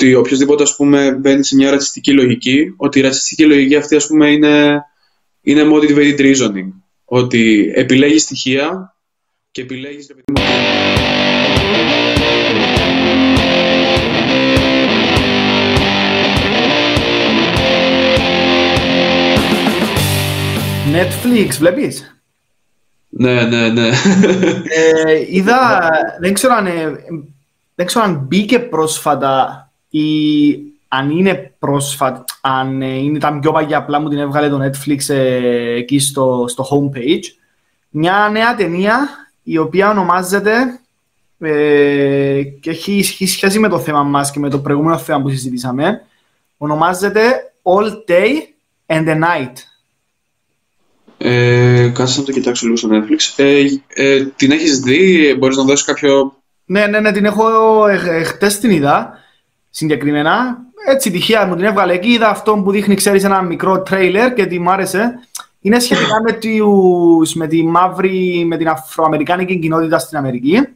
ότι οποιοδήποτε ας πούμε μπαίνει σε μια ρατσιστική λογική, ότι η ρατσιστική λογική αυτή ας πούμε είναι, είναι motivated reasoning. Ότι επιλέγεις στοιχεία και επιλέγεις ρε παιδί Netflix, βλέπεις; Ναι, ναι, ναι. Ε, είδα, δεν ξέρω, αν, ε, δεν ξέρω αν μπήκε πρόσφατα ή αν είναι πρόσφατα, αν ε, είναι τα πιο παγιά, απλά μου την έβγαλε το Netflix ε, εκεί στο, στο homepage. Μια νέα ταινία η οποία ονομάζεται ε, και έχει, έχει σχέση με το θέμα μας και με το προηγούμενο θέμα που συζητήσαμε. Ονομάζεται All Day and the Night. Ε, κάτσε να το κοιτάξω λίγο στο Netflix. Ε, ε, την έχεις δει, μπορείς να δώσεις κάποιο... Ναι, ναι, ναι, την έχω ε, χτες την είδα συγκεκριμένα. Έτσι τυχαία μου την έβγαλε εκεί, είδα αυτό που δείχνει, ξέρεις, ένα μικρό τρέιλερ και τι μου άρεσε. Είναι σχετικά με, τους, με τη μαύρη, με την αφροαμερικάνικη κοινότητα στην Αμερική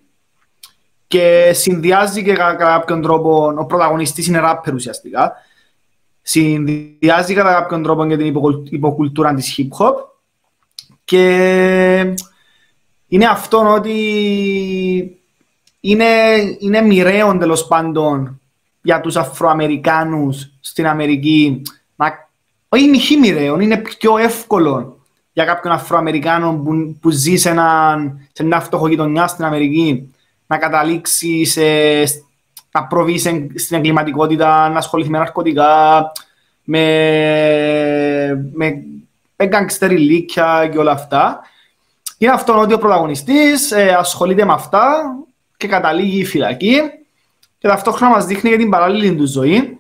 και συνδυάζει και κατά κάποιον τρόπο, ο πρωταγωνιστής είναι ράπερ ουσιαστικά, συνδυάζει κατά κάποιον τρόπο και την υποκουλτούρα της hip-hop και είναι αυτό ότι είναι, είναι μοιραίο τέλος πάντων για τους Αφροαμερικάνους στην Αμερική να, όχι μη μοιραίο, είναι πιο εύκολο για κάποιον Αφροαμερικάνο που, που ζει σε, ένα, σε μια φτωχογειτονιά στην Αμερική να καταλήξει σε, να προβεί σε, στην εγκληματικότητα, να ασχοληθεί με ναρκωτικά, με, με γκάγκστερ ηλίκια και όλα αυτά. Είναι αυτό ότι ο πρωταγωνιστής ε, ασχολείται με αυτά και καταλήγει φυλακή και ταυτόχρονα μας δείχνει για την παράλληλη του ζωή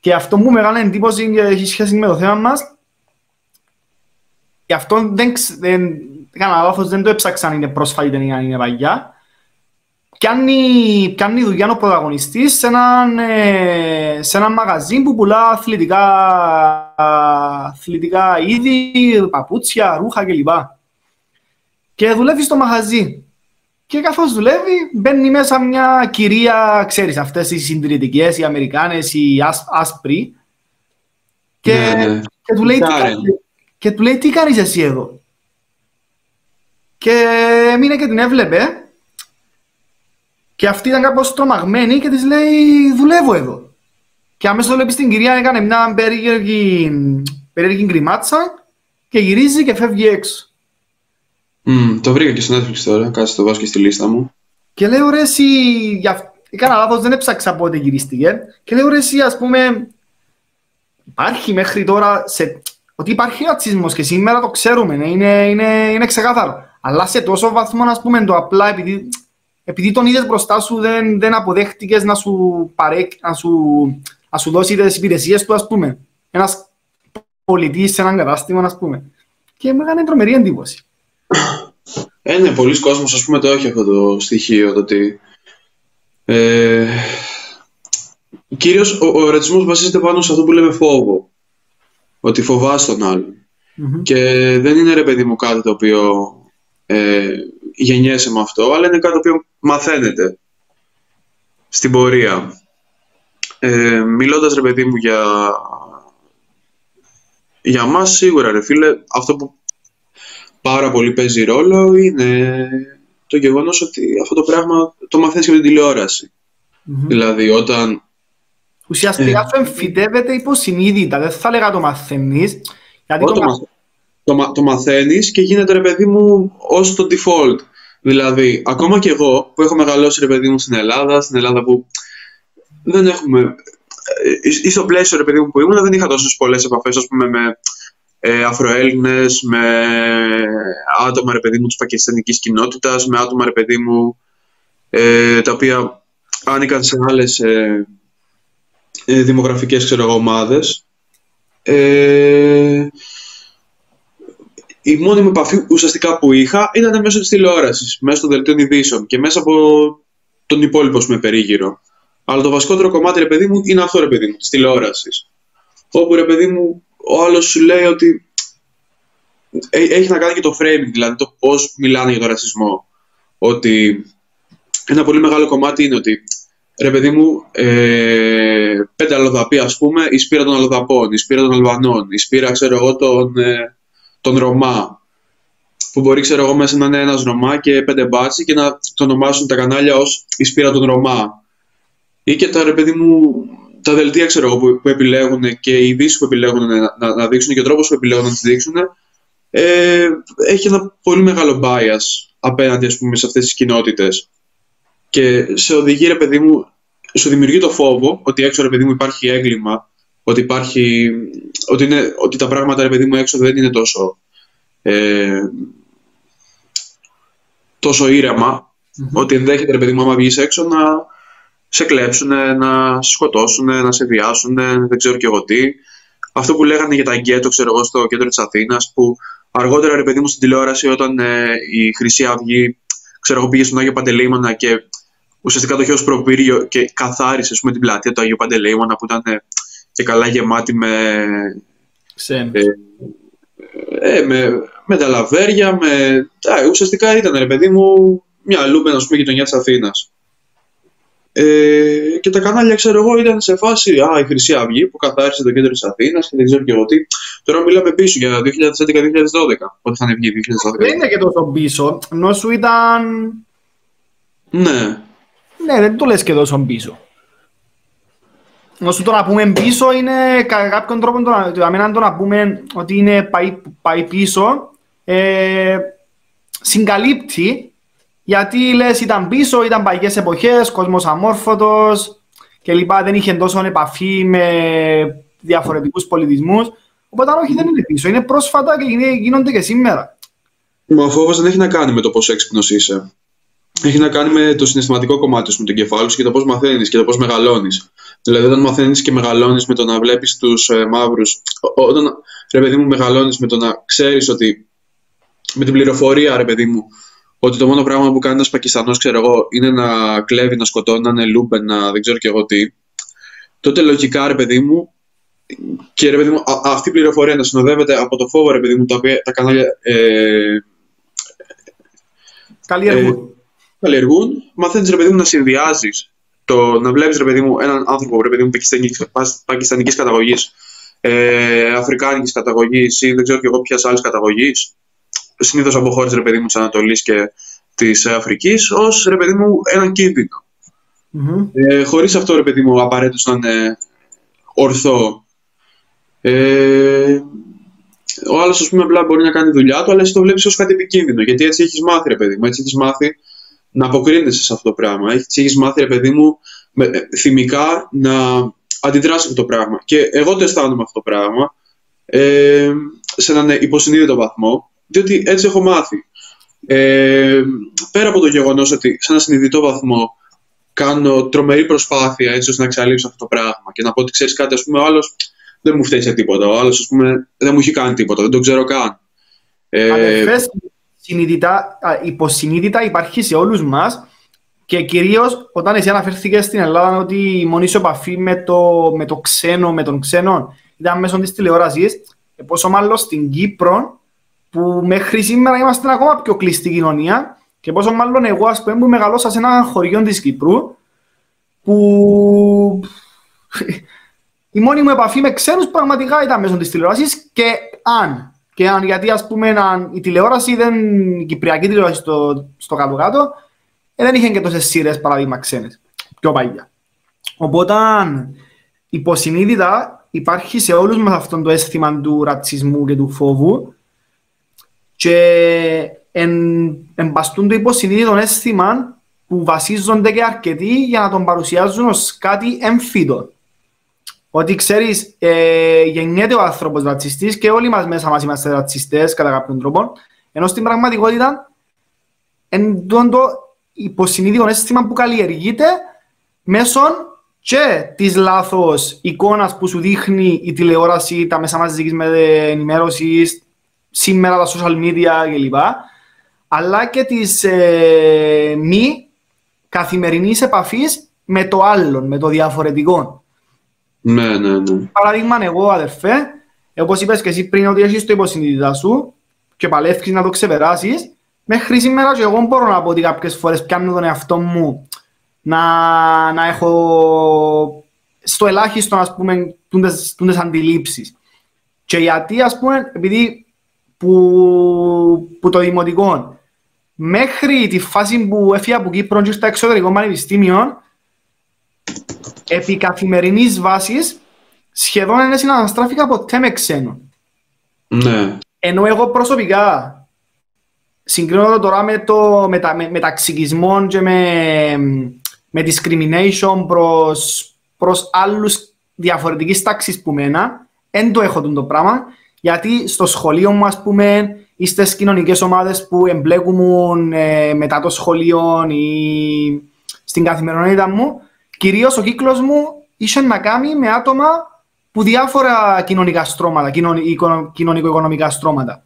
και αυτό που μεγάλη εντύπωση και έχει σχέση με το θέμα μας και αυτό δεν, δεν, έκανα λάθος, δεν το έψαξαν είναι πρόσφατη ταινία, είναι παγιά Πιάνει, πιάνει δουλειά ο πρωταγωνιστής σε έναν, ε, σε έναν μαγαζί που πουλά αθλητικά, αθλητικά είδη, παπούτσια, ρούχα κλπ. Και δουλεύει στο μαγαζί. Και καθώς δουλεύει, μπαίνει μέσα μια κυρία, ξέρεις, αυτές οι συντηρητικές, οι Αμερικάνες, οι άσπροι. Και, ναι, ναι. και, του λέει, τι, και του λέει, τι κάνεις εσύ εδώ; Και μείνε και την έβλεπε και αυτή ήταν κάπως τρομαγμένη και της λέει δουλεύω εδώ. Και αμέσως βλέπεις την κυρία έκανε μια περίεργη, περίεργη γκριμάτσα και γυρίζει και φεύγει έξω. Mm, το βρήκα και στο Netflix τώρα, κάτσε το βάζω και στη λίστα μου. Και λέω ρε εσύ, για... έκανα λάθος, δεν έψαξα πότε γυρίστηκε. Και λέω ρε εσύ, ας πούμε, υπάρχει μέχρι τώρα, σε... ότι υπάρχει ρατσισμός και σήμερα το ξέρουμε, ναι, είναι, είναι, είναι ξεκάθαρο. Αλλά σε τόσο βαθμό, ας πούμε, το απλά επειδή επειδή τον είδες μπροστά σου δεν, δεν αποδέχτηκες να σου, παρέ, να σου, να σου δώσει τις υπηρεσίες του, ας πούμε. Ένας πολιτής σε έναν κατάστημα, ας πούμε. Και μου έκανε τρομερή εντύπωση. Ε, ναι, πολλοί κόσμος, ας πούμε, το έχει αυτό το στοιχείο, το ότι... Ε, κυρίως ο, ο ρατσισμός βασίζεται πάνω σε αυτό που λέμε φόβο. Ότι φοβάσαι τον αλλον Και δεν είναι, ρε παιδί μου, κάτι το οποίο ε, γεννιέσαι με αυτό, αλλά είναι κάτι το οποίο μαθαίνετε στην πορεία. Ε, μιλώντας ρε παιδί μου για, για μας σίγουρα ρε φίλε, αυτό που πάρα πολύ παίζει ρόλο είναι το γεγονός ότι αυτό το πράγμα το μαθαίνεις και με την τηλεόραση. Δηλαδή όταν... Ουσιαστικά ε, εμφυτεύεται υποσυνείδητα, δεν θα έλεγα το μαθαίνεις. Γιατί το, το, το μαθαίνεις και γίνεται ρε παιδί μου ως το default. Δηλαδή, ακόμα και εγώ που έχω μεγαλώσει ρε παιδί μου στην Ελλάδα, στην Ελλάδα που δεν έχουμε. Ε, ή στο πλαίσιο ρε παιδί μου που ήμουν, δεν είχα τόσε πολλέ επαφέ, α πούμε, με ε, Αφροέλληνες, με άτομα ρε παιδί μου της πακιστανικής κοινότητας, με άτομα ρε παιδί μου ε, τα οποία άνοικαν σε άλλες ε, ε, δημογραφικές ομάδες. Ε, η μόνιμη επαφή ουσιαστικά που είχα ήταν μέσω της τηλεόρασης, μέσω των δελτίων ειδήσεων και μέσα από τον υπόλοιπο με περίγυρο. Αλλά το βασικότερο κομμάτι, ρε παιδί μου, είναι αυτό, ρε παιδί μου, της τηλεόρασης. Όπου, ρε παιδί μου, ο άλλος σου λέει ότι ε, έχει να κάνει και το framing, δηλαδή το πώς μιλάνε για τον ρατσισμό. Ότι ένα πολύ μεγάλο κομμάτι είναι ότι, ρε παιδί μου, ε, πέντε αλλοδαποί, ας πούμε, η σπήρα των αλλοδαπών, η σπήρα των Αλβανών, η σπήρα, ξέρω εγώ, των, ε, των Ρωμά. Που μπορεί, ξέρω εγώ, μέσα να είναι ένας Ρωμά και πέντε μπάτσι και να το ονομάσουν τα κανάλια ως η σπήρα των Ρωμά. Ή και τα ρε παιδί μου, τα δελτία ξέρω εγώ, που, που επιλέγουν και οι ειδήσεις που επιλέγουν να, να, να δείξουν και ο τρόπος που επιλέγουν να τις δείξουν, ε, έχει ένα πολύ μεγάλο bias απέναντι ας πούμε, σε αυτές τις κοινότητες. Και σε οδηγεί, ρε παιδί μου, σου δημιουργεί το φόβο ότι έξω, ρε παιδί μου, υπάρχει έγκλημα, ότι, υπάρχει, ότι, είναι, ότι τα πράγματα, ρε παιδί μου, έξω δεν είναι τόσο, ε, τόσο ήρεμα, ότι ενδέχεται, ρε παιδί μου, άμα βγεις έξω να σε κλέψουν, να σε σκοτώσουν, να σε βιάσουν, δεν ξέρω και εγώ τι. Αυτό που λέγανε για τα γκέτο, ξέρω εγώ, στο κέντρο της Αθήνας, που αργότερα, ρε παιδί μου, στην τηλεόραση, όταν ε, η Χρυσή Αυγή, ξέρω εγώ, πήγε στον Άγιο Παντελεήμονα και ουσιαστικά το χέος προπήρε και καθάρισε πούμε, την πλατεία του Αγίου Παντελεήμονα που ήταν ε, και καλά γεμάτη με, ε, ε, με, με τα λαβέρια, με, ε, ουσιαστικά ήταν ρε παιδί μου μια λούπεν ας πούμε γειτονιά της Αθήνας. Ε, και τα κανάλια, ξέρω εγώ, ήταν σε φάση Α, η Χρυσή Αυγή που καθάρισε το κέντρο της Αθήνας και δεν ξέρω και εγώ τι. Τώρα μιλάμε πίσω για 2011-2012. Πότε θα είναι βγει 2012. Δεν είναι και τόσο πίσω. Ενώ σου ήταν. Ναι. Ναι, δεν το λες και τόσο πίσω. Όσο το να πούμε πίσω είναι κατά κάποιον τρόπο το, το, το να πούμε ότι είναι πάει, πάει πίσω ε, συγκαλύπτει γιατί λες ήταν πίσω, ήταν παγιές εποχές, κόσμος αμόρφωτος και λοιπά, δεν είχε τόσο επαφή με διαφορετικούς πολιτισμούς. Οπότε όχι δεν είναι πίσω, είναι πρόσφατα και γίνονται και σήμερα. Μα ο φόβος δεν έχει να κάνει με το πόσο έξυπνος είσαι έχει να κάνει με το συναισθηματικό κομμάτι σου, με τον κεφάλι σου και το πώς μαθαίνεις και το πώς μεγαλώνεις. Δηλαδή, όταν μαθαίνεις και μεγαλώνεις με το να βλέπεις τους ε, μαύρους, όταν ρε παιδί μου μεγαλώνεις με το να ξέρεις ότι. με την πληροφορία, ρε παιδί μου, ότι το μόνο πράγμα που κάνει ένας Πακιστανός, ξέρω εγώ, είναι να κλέβει, να σκοτώνει, να είναι λούμπε, να δεν ξέρω κι εγώ τι. Τότε λογικά, ρε παιδί μου, και ρε παιδί μου, α, αυτή η πληροφορία να συνοδεύεται από το φόβο, ρε παιδί μου, τα, οποία, τα κανάλια. Ε, Καλλιεργούν καλλιεργούν, μαθαίνεις ρε παιδί μου να συνδυάζεις το να βλέπεις ρε παιδί μου έναν άνθρωπο ρε παιδί μου πακιστανικής καταγωγής, ε, αφρικάνικης καταγωγής ή δεν ξέρω και εγώ ποιας άλλης καταγωγής, συνήθως από χώρες ρε παιδί μου της Ανατολής και της Αφρικής, ως ρε παιδί μου έναν κίνδυνο. Mm-hmm. Ε, Χωρίς αυτό ρε παιδί μου απαραίτητος να είναι ορθό. Ε, ο άλλος, ας πούμε, απλά μπορεί να κάνει δουλειά του, αλλά εσύ το βλέπεις ως κάτι επικίνδυνο. Γιατί έτσι έχεις μάθει, ρε παιδί μου. Έτσι έχεις μάθει να αποκρίνεσαι σε αυτό το πράγμα. Έχεις έχεις μάθει, ρε παιδί μου, με, ε, θυμικά να αντιδράσεις αυτό το πράγμα. Και εγώ το αισθάνομαι αυτό το πράγμα ε, σε έναν υποσυνείδητο βαθμό, διότι έτσι έχω μάθει. Ε, πέρα από το γεγονός ότι σε έναν συνειδητό βαθμό κάνω τρομερή προσπάθεια έτσι ώστε να εξαλείψω αυτό το πράγμα και να πω ότι ξέρεις κάτι, ας πούμε, ο άλλος δεν μου φταίει σε τίποτα. Ο άλλος, ας πούμε, δεν μου έχει κάνει τίποτα, δεν το ξέρω καν. Ε, συνειδητά, υποσυνείδητα υπάρχει σε όλους μας και κυρίως όταν εσύ αναφέρθηκες στην Ελλάδα ότι η μόνη σου επαφή με το, με το ξένο, με τον ξένο ήταν μέσω της τηλεόρασης και πόσο μάλλον στην Κύπρο που μέχρι σήμερα είμαστε ακόμα πιο κλειστή κοινωνία και πόσο μάλλον εγώ ας πούμε που μεγαλώσα σε ένα χωριό της Κύπρου που η μόνη μου επαφή με ξένους πραγματικά ήταν μέσω της τηλεόρασης και αν και αν, γιατί ας πούμε η τηλεόραση, δεν, η κυπριακή τηλεόραση στο, στο κάτω-κάτω, ε, δεν είχε και τόσες σειρές παραδείγμα ξένες, πιο παλιά. Οπότε υποσυνείδητα υπάρχει σε όλους μας αυτό το αίσθημα του ρατσισμού και του φόβου και εν, εμπαστούν το υποσυνείδητο αίσθημα που βασίζονται και αρκετοί για να τον παρουσιάζουν ως κάτι εμφύτο. Ότι ξέρεις, ε, γεννιέται ο άνθρωπος ρατσιστής και όλοι μας μέσα μας είμαστε ρατσιστές κατά κάποιον τρόπο. Ενώ στην πραγματικότητα εν το υποσυνείδητο αίσθημα που καλλιεργείται μέσω και της λάθος εικόνας που σου δείχνει η τηλεόραση, τα μέσα μαζικής ενημέρωσης, σήμερα τα social media κλπ. Αλλά και τη ε, μη καθημερινής επαφής με το άλλον, με το διαφορετικό. Ναι, ναι, ναι. Παραδείγμα, εγώ αδερφέ, όπω είπες και εσύ πριν, ότι έχεις το υποσυνείδητα σου και παλεύει να το ξεπεράσεις, μέχρι σήμερα και εγώ μπορώ να πω ότι κάποιες φορές πιάνω τον εαυτό μου να, να έχω στο ελάχιστο, ας πούμε, τούντες αντιλήψεις. Και γιατί, ας πούμε, επειδή που, που το δημοτικό μέχρι τη φάση που έφυγα από Κύπρο και στα εξωτερικό πανεπιστήμιο, επί καθημερινής βάσης, σχεδόν δεν συναναστράφηκα ποτέ με ξένο. Ναι. Ενώ εγώ προσωπικά, συγκρίνω το τώρα με το μετα, με, μεταξικισμό και με, με discrimination προς, προς άλλους διαφορετικής τάξης που μένα, δεν το έχω το πράγμα, γιατί στο σχολείο μου, ας πούμε, ή στις κοινωνικές ομάδες που εμπλέκουν ε, μετά το σχολείο ή στην καθημερινότητα μου, κυρίως ο κύκλος μου είχε να κάνει με άτομα που διάφορα κοινωνικά στρώματα, κοινωνικο-οικονομικά στρώματα.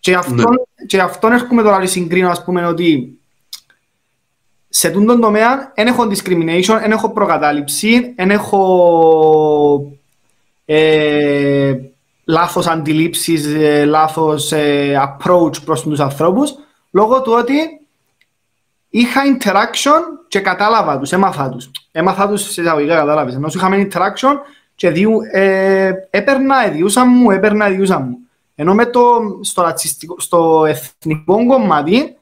Και αυτόν, ναι. και αυτόν έρχομαι τώρα να συγκρίνω, ας πούμε, ότι σε αυτόν τον τομέα δεν έχω discrimination, δεν έχω προκατάληψη, δεν έχω ε, λάθος αντιλήψεις, ε, λάθος ε, approach προς τους ανθρώπους, λόγω του ότι είχα interaction και κατάλαβα τους, έμαθα τους. Έμαθα τους σε εισαγωγικά, κατάλαβες. Ενώ είχαμε interaction και δίου, ε, έπαιρνα, εδιούσα μου, έπαιρνα, εδιούσα μου. Ενώ με το, στο, στο εθνικό κομμάτι,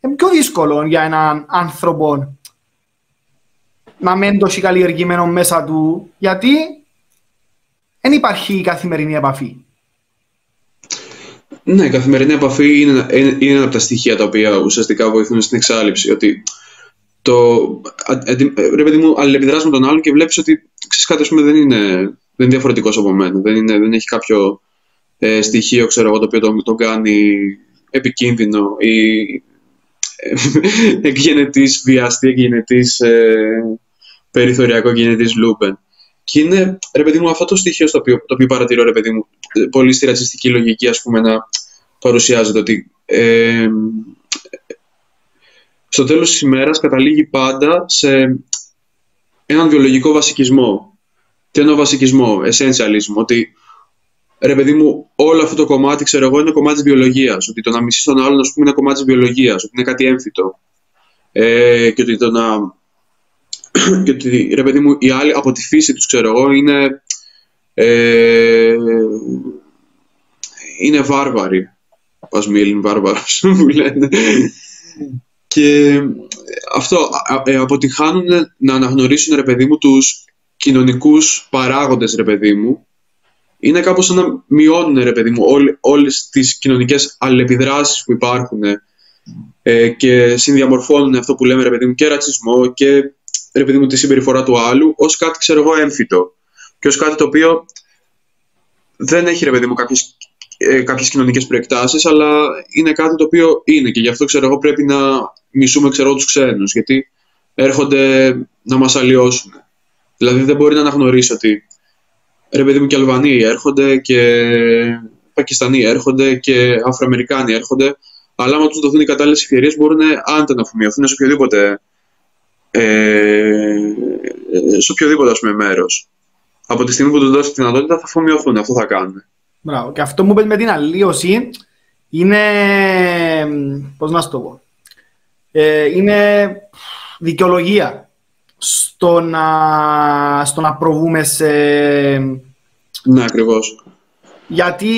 είναι πιο δύσκολο για έναν άνθρωπο να μην το έχει καλλιεργημένο μέσα του, γιατί δεν υπάρχει καθημερινή επαφή. Ναι, η καθημερινή επαφή είναι, είναι ένα από τα στοιχεία τα οποία ουσιαστικά βοηθούν στην εξάλληψη. Ότι το, ρε παιδί μου, αλληλεπιδράς με τον άλλον και βλέπεις ότι ξέρεις κάτι, πούμε, δεν είναι, δεν είναι διαφορετικός από μένα. Δεν, είναι, δεν έχει κάποιο ε, στοιχείο, ξέρω εγώ, το οποίο τον το κάνει επικίνδυνο ή ε, εκγενετής βιαστή, εκγενετής ε, περιθωριακό, εκγενετής λούπεν. Και είναι, ρε παιδί μου, αυτό το στοιχείο στο οποίο, το οποίο παρατηρώ, ρε παιδί μου, πολύ στη ρατσιστική λογική, ας πούμε, να παρουσιάζεται ότι ε, στο τέλος της ημέρας καταλήγει πάντα σε έναν βιολογικό βασικισμό. Τι εννοώ βασικισμό, essentialism, ότι ρε παιδί μου, όλο αυτό το κομμάτι, ξέρω εγώ, είναι κομμάτι της βιολογίας. Ότι το να μισείς τον άλλον, ας πούμε, είναι κομμάτι της βιολογίας, ότι είναι κάτι έμφυτο. Ε, και ότι το να και ότι ρε παιδί μου, οι άλλοι από τη φύση τους ξέρω εγώ είναι, ε, είναι βάρβαροι. Πας μίλην βάρβαρος μου λένε. και αυτό ε, αποτυχάνουν να αναγνωρίσουν ρε παιδί μου τους κοινωνικούς παράγοντες ρε παιδί μου είναι κάπως σαν να μειώνουν ρε παιδί μου όλ, όλες τις κοινωνικές αλληλεπιδράσεις που υπάρχουν ε, και συνδιαμορφώνουν αυτό που λέμε ρε παιδί μου και ρατσισμό και ρε παιδί μου, τη συμπεριφορά του άλλου ως κάτι, ξέρω εγώ, έμφυτο. Και ως κάτι το οποίο δεν έχει, ρε παιδί μου, κάποιες, ε, κάποιες κοινωνικές προεκτάσεις, αλλά είναι κάτι το οποίο είναι και γι' αυτό, ξέρω εγώ, πρέπει να μισούμε, ξέρω τους ξένους, γιατί έρχονται να μας αλλοιώσουν. Δηλαδή δεν μπορεί να αναγνωρίσει ότι ρε παιδί μου και Αλβανοί έρχονται και Πακιστανοί έρχονται και Αφροαμερικάνοι έρχονται, αλλά άμα τους δοθούν οι κατάλληλες ευκαιρίες μπορούν άντε να αφομοιωθούν σε οποιοδήποτε ε, σε οποιοδήποτε ας πούμε, μέρος. Από τη στιγμή που του δώσει τη δυνατότητα θα αφομοιωθούν, αυτό θα κάνουν. Μπράβο. Και αυτό μου πες με την αλλίωση είναι, πώς να σου το πω, ε, είναι δικαιολογία στο να, στο να προβούμε σε... Ναι, ακριβώς. Γιατί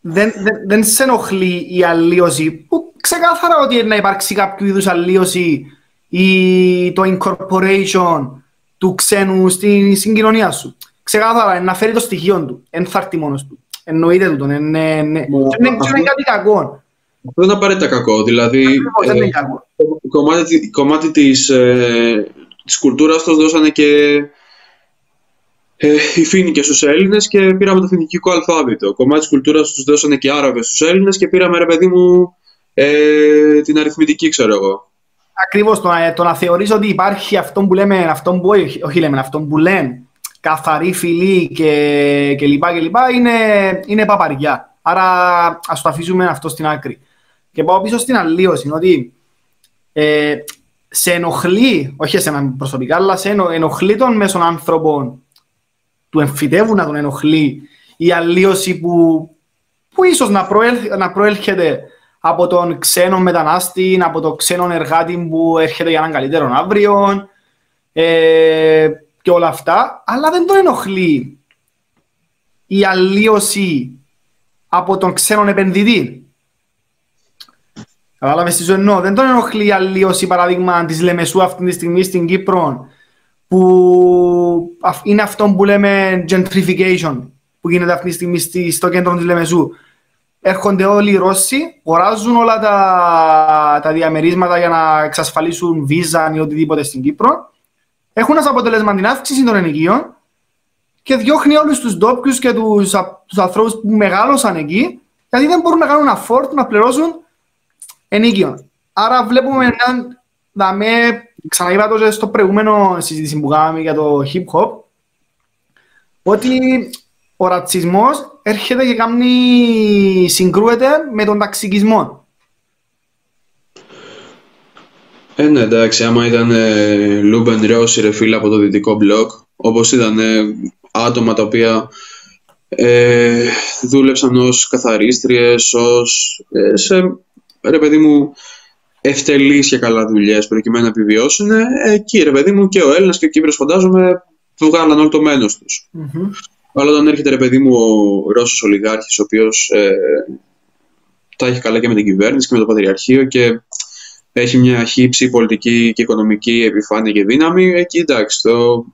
δεν, δεν, δεν σε ενοχλεί η αλλίωση, που ξεκάθαρα ότι να υπάρξει κάποιο είδους αλλίωση ή το incorporation του ξένου στην συγκοινωνία σου. Ξεκάθαρα, να φέρει το στοιχείο του. Εν θα έρθει μόνος του. Εννοείται του. Είναι κάτι κακό. Αυτό δεν είναι απαραίτητα κακό. Δηλαδή, ε, κομμάτι, κομμάτι της, ε, της κουλτούρας το δώσανε και ε, οι Φίνικες στους Έλληνες και πήραμε το φοινικικό αλφάβητο. Κομμάτι της κουλτούρας τους δώσανε και Άραβες στους Έλληνες και πήραμε, ρε παιδί μου, ε, την αριθμητική, ξέρω εγώ. Ακριβώς, το, το να θεωρείς ότι υπάρχει αυτό που λέμε, αυτό που, όχι λέμε, αυτό που λένε καθαρή φυλή και, και λοιπά και λοιπά είναι, είναι παπαριά. Άρα ας το αφήσουμε αυτό στην άκρη. Και πάω πίσω στην αλλίωση, ότι ε, σε ενοχλεί, όχι σε έναν προσωπικά, αλλά σε ενοχλεί τον μέσον άνθρωπο, του εμφυτεύουν να τον ενοχλεί η αλλίωση που, που ίσως να, να προέλχεται από τον ξένο μετανάστη, από τον ξένο εργάτη που έρχεται για έναν καλύτερο αύριο ε, και όλα αυτά, αλλά δεν τον ενοχλεί η αλλίωση από τον ξένον επενδυτή. Κατάλαβες τι εννοώ. Δεν τον ενοχλεί η αλλίωση παράδειγμα της Λεμεσού αυτή τη στιγμή στην Κύπρο που είναι αυτό που λέμε gentrification που γίνεται αυτή τη στιγμή στο κέντρο της Λεμεσού. Έρχονται όλοι οι Ρώσοι, αγοράζουν όλα τα, τα διαμερίσματα για να εξασφαλίσουν βίζα ή οτιδήποτε στην Κύπρο. Έχουν ως αποτέλεσμα την αύξηση των ενοικίων και διώχνει όλους τους ντόπιους και τους ανθρώπου που μεγάλωσαν εκεί, γιατί δεν μπορούν να κάνουν afford να πληρώσουν ενίκιο. Άρα βλέπουμε έναν, δαμέ, ξαναείπα το στο προηγούμενο συζήτηση που κάναμε για το hip hop, ότι ο ρατσισμός έρχεται και κάνει, συγκρούεται με τον ταξικισμό. Ε, ναι, εντάξει, άμα ήταν ε, λούμπεν Ρώσοι ρε φίλε από το δυτικό μπλοκ, όπως ήταν ε, άτομα τα οποία ε, δούλεψαν ως καθαρίστριες, ως, ε, σε, ρε παιδί μου, ευτελείς και καλά δουλειές προκειμένου να επιβιώσουν, ε, εκεί ρε παιδί μου και ο Έλληνας και ο Κύπρος φαντάζομαι του βγάλαν όλο το μένος τους. Mm-hmm. Αλλά όταν έρχεται ρε παιδί μου ο Ρώσος ολιγάρχης, ο οποίος ε, τα έχει καλά και με την κυβέρνηση και με το Πατριαρχείο και έχει μια χύψη πολιτική και οικονομική επιφάνεια και δύναμη, εκεί εντάξει, το,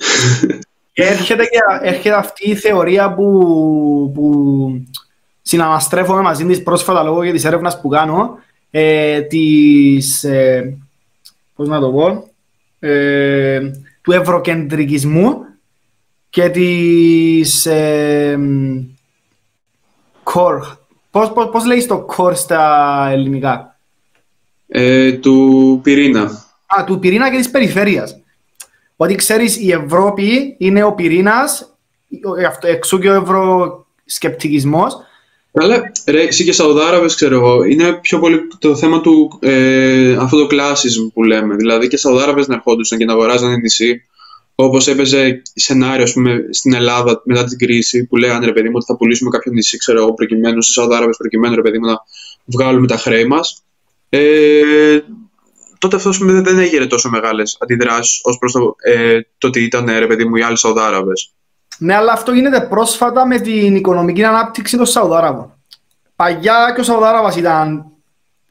και έρχεται, και, έρχεται αυτή η θεωρία που, που συναναστρέφομαι μαζί της πρόσφατα λόγω για τις έρευνας που κάνω ε, της, ε, πώς να το πω, ε, του ευρωκεντρικισμού και της ε, core. Πώς, πώς, πώς λέει το core στα ελληνικά; Ε, του πυρήνα. Α, του πυρήνα και της περιφέρειας ότι ξέρεις η Ευρώπη είναι ο πυρήνας, εξού και ο ευρωσκεπτικισμός. Αλλά ρε, εσύ και Σαουδάραβες ξέρω εγώ, είναι πιο πολύ το θέμα του ε, αυτό το κλάσισμ που λέμε. Δηλαδή και Σαουδάραβες να ερχόντουσαν και να αγοράζαν νησί, Όπως έπαιζε σενάριο ας πούμε, στην Ελλάδα μετά την κρίση που λέγανε ρε παιδί μου ότι θα πουλήσουμε κάποιο νησί, ξέρω εγώ, προκειμένου στι Σαουδάραβες, προκειμένου ρε παιδί μου να βγάλουμε τα χρέη μας. Ε, τότε αυτό δεν, δεν έγινε τόσο μεγάλες αντιδράσεις ως προς το, ε, το ότι ήταν ρε παιδί μου οι άλλοι Σαουδάραβες. Ναι, αλλά αυτό γίνεται πρόσφατα με την οικονομική ανάπτυξη των Σαουδάραβων. Παγιά και ο Σαουδάραβας ήταν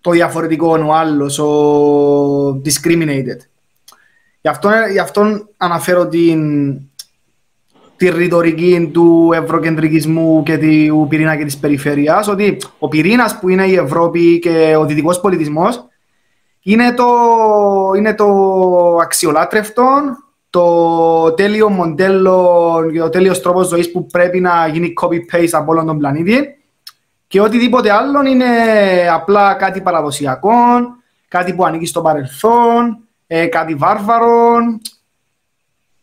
το διαφορετικό, ο άλλος, ο discriminated. Γι' αυτό, γι αυτό αναφέρω την, τη ρητορική του ευρωκεντρικισμού και του πυρήνα και της περιφέρειας, ότι ο πυρήνας που είναι η Ευρώπη και ο δυτικός πολιτισμός είναι το, είναι το αξιολάτρευτο, το τέλειο μοντέλο και ο τέλειος τρόπος ζωής που πρέπει να γίνει copy-paste από όλον τον πλανήτη και οτιδήποτε άλλο είναι απλά κάτι παραδοσιακό, κάτι που ανήκει στο παρελθόν, ε, κάτι βάρβαρο,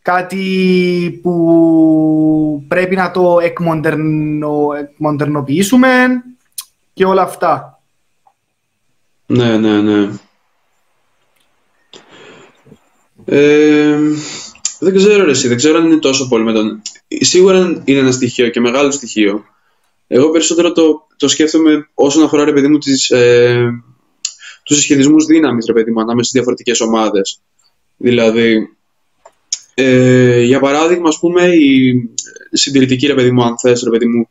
κάτι που πρέπει να το εκμοντερνο, εκμοντερνοποιήσουμε και όλα αυτά. Ναι, ναι, ναι. Ε, δεν ξέρω ρε εσύ, δεν ξέρω αν είναι τόσο πολύ με τον... Σίγουρα είναι ένα στοιχείο και μεγάλο στοιχείο. Εγώ περισσότερο το, το σκέφτομαι όσον αφορά ρε παιδί μου τις, ε, τους συσχετισμούς δύναμης ρε παιδί μου ανάμεσα στις διαφορετικές ομάδες. Δηλαδή, ε, για παράδειγμα, ας πούμε, η συντηρητική ρε παιδί μου, αν θες ρε παιδί μου,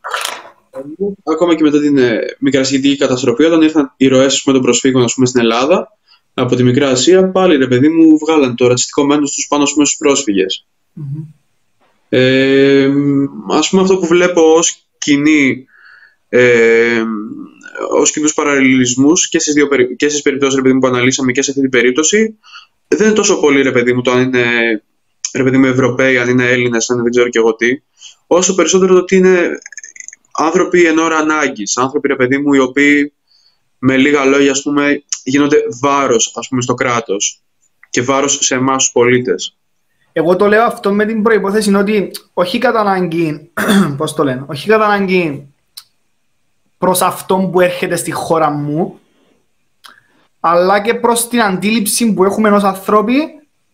ακόμα και μετά την ε, μικρασιατική καταστροφή, όταν ήρθαν οι ροές των προσφύγων ας πούμε, στην Ελλάδα, από τη Μικρά Ασία, πάλι ρε παιδί μου βγάλαν το ρατσιστικό μένος τους πάνω στους πρόσφυγες. Mm-hmm. Ε, ας πούμε αυτό που βλέπω ως κοινή ε, ως κοινούς παραλληλισμούς και στις, δύο, και στις περιπτώσεις ρε παιδί μου, που αναλύσαμε και σε αυτή την περίπτωση δεν είναι τόσο πολύ ρε παιδί μου το αν είναι ρε παιδί μου Ευρωπαίοι, αν είναι Έλληνες, αν δεν ξέρω και εγώ τι όσο περισσότερο το ότι είναι άνθρωποι εν ώρα ανάγκης, άνθρωποι ρε παιδί μου οι οποίοι με λίγα λόγια ας πούμε γίνονται βάρος ας πούμε, στο κράτος και βάρος σε εμάς τους πολίτες. Εγώ το λέω αυτό με την προϋπόθεση ότι όχι κατά ανάγκη, πώς το λένε, όχι κατά ανάγκη προς αυτόν που έρχεται στη χώρα μου, αλλά και προς την αντίληψη που έχουμε ως ανθρώποι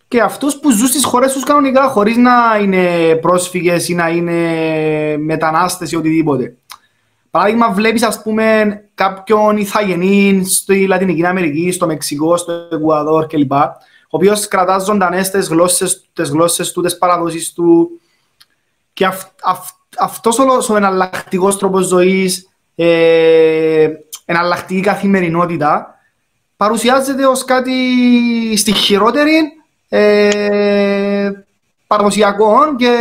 και αυτούς που ζουν στις χώρες τους κανονικά, χωρίς να είναι πρόσφυγες ή να είναι μετανάστες ή οτιδήποτε. Παράδειγμα, βλέπεις, ας πούμε, κάποιον ηθαγενή στη Λατινική Αμερική, στο Μεξικό, στο Εκουαδόρ κλπ. οποίος κρατάς ζωντανές τις γλώσσες, τις γλώσσες του, τις παραδόσεις του. Και αυ, αυ, αυτός ο, ο εναλλακτικός τρόπος ζωής, ε, εναλλακτική καθημερινότητα, παρουσιάζεται ως κάτι στη χειρότερη ε, παραδοσιακό και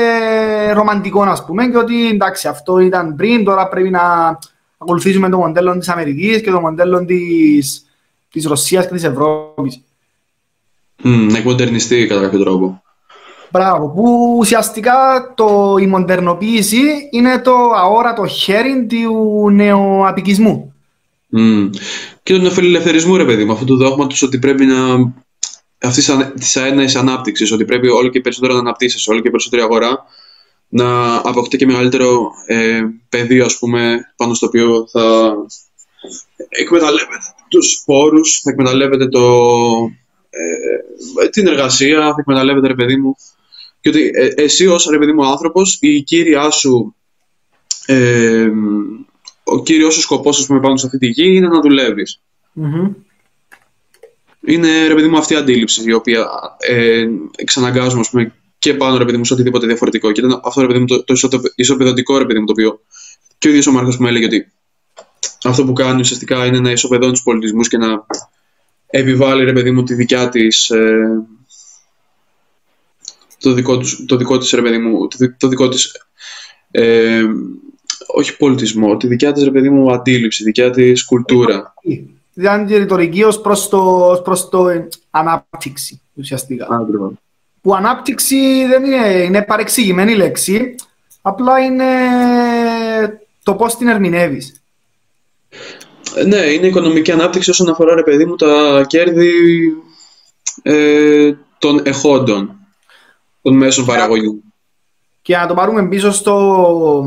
ρομαντικό, ας πούμε, και ότι εντάξει, αυτό ήταν πριν, τώρα πρέπει να ακολουθήσουμε το μοντέλο της Αμερικής και το μοντέλο της, της Ρωσίας και της Ευρώπης. Mm, να εκμοντερνιστεί κατά κάποιο τρόπο. Μπράβο, που ουσιαστικά το, η μοντερνοποίηση είναι το αόρατο χέρι του νεοαπικισμού. Mm. Και τον φιλελευθερισμού, ρε παιδί μου, αυτού του δόγματο ότι πρέπει να. αυτή της αέναης ανάπτυξης, ότι πρέπει όλο και περισσότερο να αναπτύσσει, όλο και περισσότερη αγορά να αποκτήσει και μεγαλύτερο ε, πεδίο, ας πούμε, πάνω στο οποίο θα εκμεταλλεύεται τους πόρους, θα εκμεταλλεύεται το, ε, την εργασία, θα εκμεταλλεύεται, ρε παιδί μου, και ότι ε, εσύ ως, ρε παιδί μου, άνθρωπος, η κύρια σου, ε, ο κύριος σου σκοπός, ας πούμε, πάνω σε αυτή τη γη είναι να δουλεύεις. Mm-hmm. Είναι, ρε παιδί μου, αυτή η αντίληψη η οποία ε, εξαναγκάζουμε, ας πούμε, και πάνω ρε παιδί μου σε οτιδήποτε διαφορετικό. Και ήταν αυτό ρε παιδί μου το, το ισοπεδωτικό ρε παιδί μου το οποίο και ο ίδιος ο Μάρκος μου έλεγε ότι αυτό που κάνει ουσιαστικά είναι να ισοπεδώνει τους πολιτισμούς και να επιβάλλει ρε παιδί μου τη δικιά της. Ε, το δικό, τους, το δικό της ρε παιδί μου, το δικό της, ε, όχι πολιτισμό, τη δικιά της ρε παιδί μου αντίληψη, δικιά της κουλτούρα. Δηλαδή ρητορική ως προς το, προς το ανάπτυξη ουσιαστικά. Ακριβώς που ανάπτυξη δεν είναι, είναι παρεξηγημένη λέξη, απλά είναι το πώς την ερμηνεύεις. Ναι, είναι οικονομική ανάπτυξη όσον αφορά, ρε παιδί μου, τα κέρδη ε, των εχόντων, των μέσων παραγωγή. Και να το πάρουμε πίσω στο,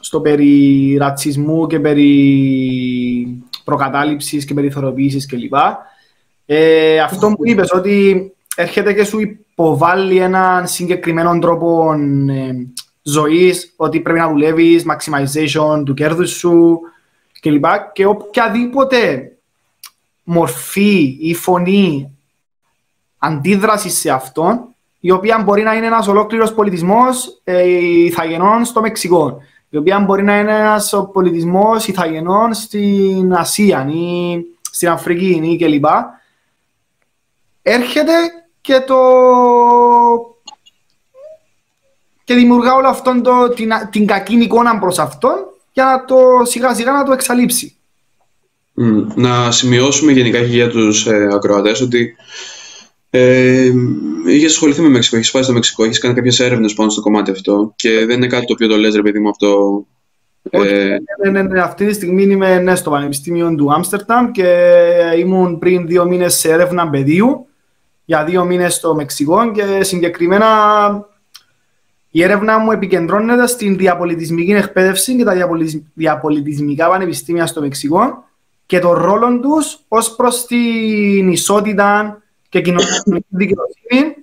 στο περί ρατσισμού και περί προκατάληψης και περιθωριοποίησης κλπ. Ε, αυτό που είπες ότι έρχεται και σου υποβάλλει έναν συγκεκριμένο τρόπο ε, ζωής, ότι πρέπει να δουλεύεις, maximization του κέρδους σου κλπ. Και οποιαδήποτε μορφή ή φωνή αντίδρασης σε αυτόν, η οποία μπορεί να είναι ένας ολόκληρος πολιτισμός ε, ηθαγενών στο Μεξικό, η οποία μπορεί να είναι ένας πολιτισμός ηθαγενών στην Ασία ή στην Αφρική ή κλπ. Έρχεται και το... και δημιουργά όλο αυτόν το, την, την κακή εικόνα προς αυτόν για να το σιγά σιγά να το εξαλείψει. Mm. Να σημειώσουμε γενικά και για τους ε, ακροατές ότι ε, είχε ασχοληθεί με Μεξικό, έχεις πάει στο Μεξικό, έχεις κάνει κάποιες έρευνες πάνω στο κομμάτι αυτό και δεν είναι κάτι το οποίο το λες ρε παιδί μου αυτό. Όχι, ε... ναι, ναι, ναι, αυτή τη στιγμή είμαι ναι, στο Πανεπιστήμιο του Άμστερνταμ και ήμουν πριν δύο μήνες σε έρευνα πεδίου για δύο μήνες στο Μεξικό και συγκεκριμένα η έρευνα μου επικεντρώνεται στην διαπολιτισμική εκπαίδευση και τα διαπολιτισμικά πανεπιστήμια στο Μεξικό και το ρόλο τους ως προς την ισότητα και κοινωνική δικαιοσύνη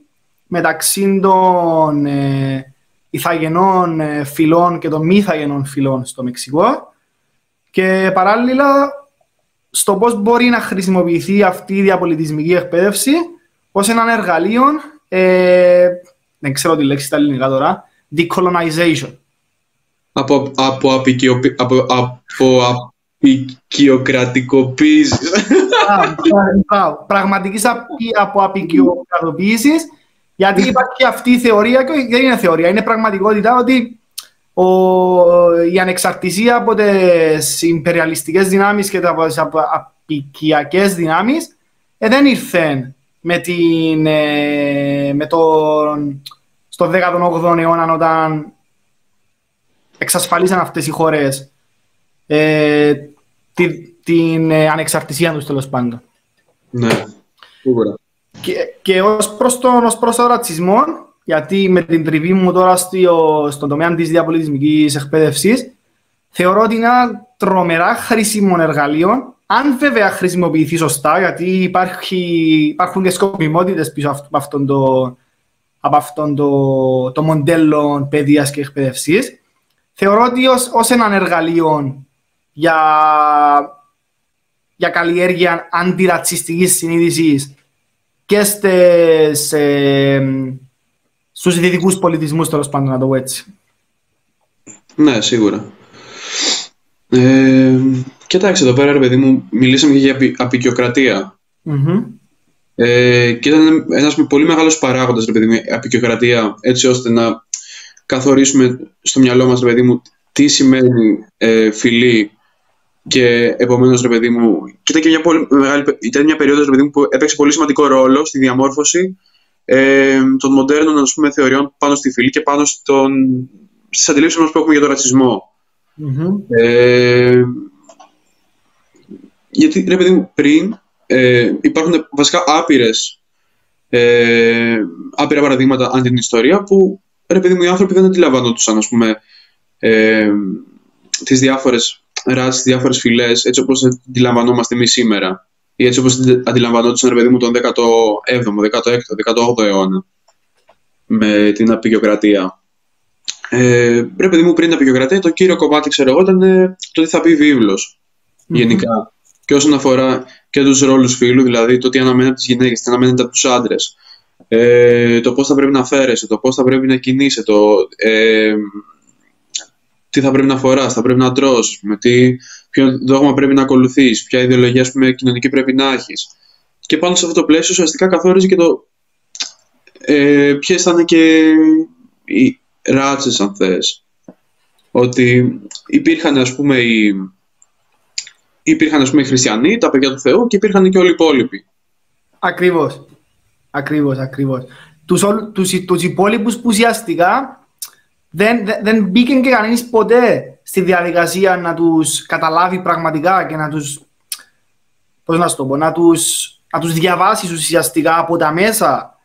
μεταξύ των ε, ηθαγενών ε, φυλών και των μη ηθαγενών φυλών στο Μεξικό και παράλληλα στο πώς μπορεί να χρησιμοποιηθεί αυτή η διαπολιτισμική εκπαίδευση ως έναν εργαλείο, ε, δεν ξέρω τη λέξη στα ελληνικά τώρα, decolonization. Από, από, απεικιοπι, από, από απεικιοκρατικοποίηση. Πραγματική από απεικιοκρατοποίησης, γιατί υπάρχει αυτή η θεωρία και δεν είναι θεωρία, είναι πραγματικότητα ότι ο, η ανεξαρτησία από τις υπεριαλιστικέ δυνάμεις και από τις απεικιακέ δυνάμεις ε, δεν ήρθε με, την, ε, με τον, στο 18ο αιώνα όταν εξασφαλίσαν αυτές οι χώρες ε, τη, την ε, ανεξαρτησία τους τέλος πάντων. Ναι, Και, και ως προς τον, ως προς τον ρατσισμό, γιατί με την τριβή μου τώρα στο, στον τομέα της διαπολιτισμικής εκπαίδευσης, θεωρώ ότι είναι ένα τρομερά χρήσιμο εργαλείο αν βέβαια χρησιμοποιηθεί σωστά, γιατί υπάρχει, υπάρχουν και σκοπιμότητες πίσω από αυτόν το, από αυτόν το, το μοντέλο παιδείας και εκπαίδευσης, θεωρώ ότι ως, ως έναν εργαλείο για, για καλλιέργεια αντιρατσιστικής συνείδησης και στις, ε, στους δυτικούς πολιτισμούς, τέλος πάντων, να το πω έτσι. Ναι, σίγουρα. Ε, κοιτάξτε, εδώ πέρα, ρε παιδί μου, μιλήσαμε και για απεικιοκρατία. Mm-hmm. Ε, και ήταν ένας πολύ μεγάλος παράγοντας, ρε παιδί μου, απεικιοκρατία, έτσι ώστε να καθορίσουμε στο μυαλό μας, ρε παιδί μου, τι σημαίνει ε, φιλή και επομένως, ρε παιδί μου, και ήταν, και μια πολύ μεγάλη, ήταν μια περίοδος ρε παιδί μου, που έπαιξε πολύ σημαντικό ρόλο στη διαμόρφωση ε, των μοντέρνων ας πούμε, θεωριών πάνω στη φυλή και πάνω στον, στις αντιλήψεις μας που έχουμε για τον ρατσισμό. Mm-hmm. Ε, γιατί, ρε παιδί μου, πριν ε, υπάρχουν βασικά άπειρες, ε, άπειρα παραδείγματα αν την ιστορία που, ρε παιδί μου, οι άνθρωποι δεν αντιλαμβανόντουσαν, ας πούμε, ε, τις διάφορες ράσεις, διάφορες φυλές, έτσι όπως αντιλαμβανόμαστε εμείς σήμερα ή έτσι όπως αντιλαμβανόντουσαν, ρε παιδί μου, τον 17ο, 16ο, 18ο αιώνα με την απεικιοκρατία. Ε, ρε παιδί μου, πριν την απεικιοκρατία, το κύριο κομμάτι, ξέρω εγώ, ήταν ε, το τι θα πει βίβλος, mm-hmm. γενικά. Και όσον αφορά και τους ρόλους φίλου, δηλαδή το τι αναμένεται από τις γυναίκες, τι αναμένεται από τους άντρες, ε, το πώς θα πρέπει να φέρεσαι, το πώς θα πρέπει να κινείσαι, το, ε, τι θα πρέπει να φοράς, θα πρέπει να τρως, με τι, ποιο δόγμα πρέπει να ακολουθείς, ποια ιδεολογία πούμε, κοινωνική πρέπει να έχεις. Και πάνω σε αυτό το πλαίσιο ουσιαστικά καθόριζε και το ε, ποιες θα είναι και οι ράτσε, αν θες. Ότι υπήρχαν, ας πούμε, οι, υπήρχαν, ας πούμε, οι χριστιανοί, τα παιδιά του Θεού και υπήρχαν και όλοι οι υπόλοιποι. Ακριβώς. Ακριβώς, ακριβώς. Τους, τους, τους υπόλοιπους που ουσιαστικά δεν, δεν, δεν μπήκε και κανείς ποτέ στη διαδικασία να τους καταλάβει πραγματικά και να τους. Πώς να το πω, να τους να τους διαβάσεις ουσιαστικά από τα μέσα.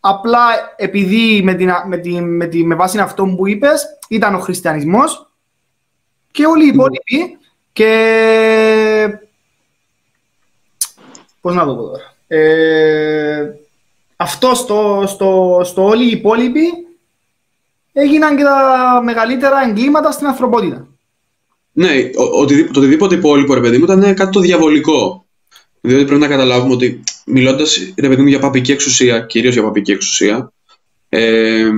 Απλά επειδή με, την, με, την, με, την, με βάση αυτό που είπες, ήταν ο χριστιανισμός και όλοι οι υπόλοιποι. Και. Πώς να το πω τώρα. Ε, αυτό στο, στο, στο όλοι οι υπόλοιποι έγιναν και τα μεγαλύτερα εγκλήματα στην ανθρωπότητα. Ναι, ο, το οτιδήποτε υπόλοιπο ρε παιδί μου ήταν κάτι το διαβολικό. Διότι πρέπει να καταλάβουμε ότι μιλώντας ρε παιδί μου για παπική εξουσία, κυρίως για παπική εξουσία, ε,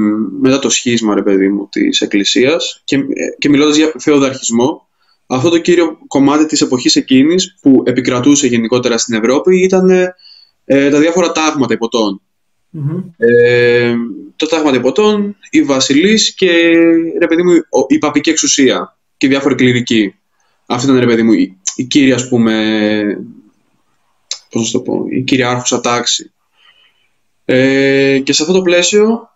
μετά το σχίσμα ρε παιδί μου της Εκκλησίας και, και μιλώντας για θεοδαρχισμό, αυτό το κύριο κομμάτι της εποχής εκείνης που επικρατούσε γενικότερα στην Ευρώπη ήταν ε, τα διάφορα τάγματα υποτών. Mm-hmm. Ε, το τάγμα τυπωτών, η βασιλής και ρε παιδί μου, η παπική εξουσία και διάφοροι κληρικοί. Αυτή ήταν ρε παιδί μου η, η κύρια ας πούμε, πώς να το πω, η κύρια άρχουσα τάξη. Ε, και σε αυτό το πλαίσιο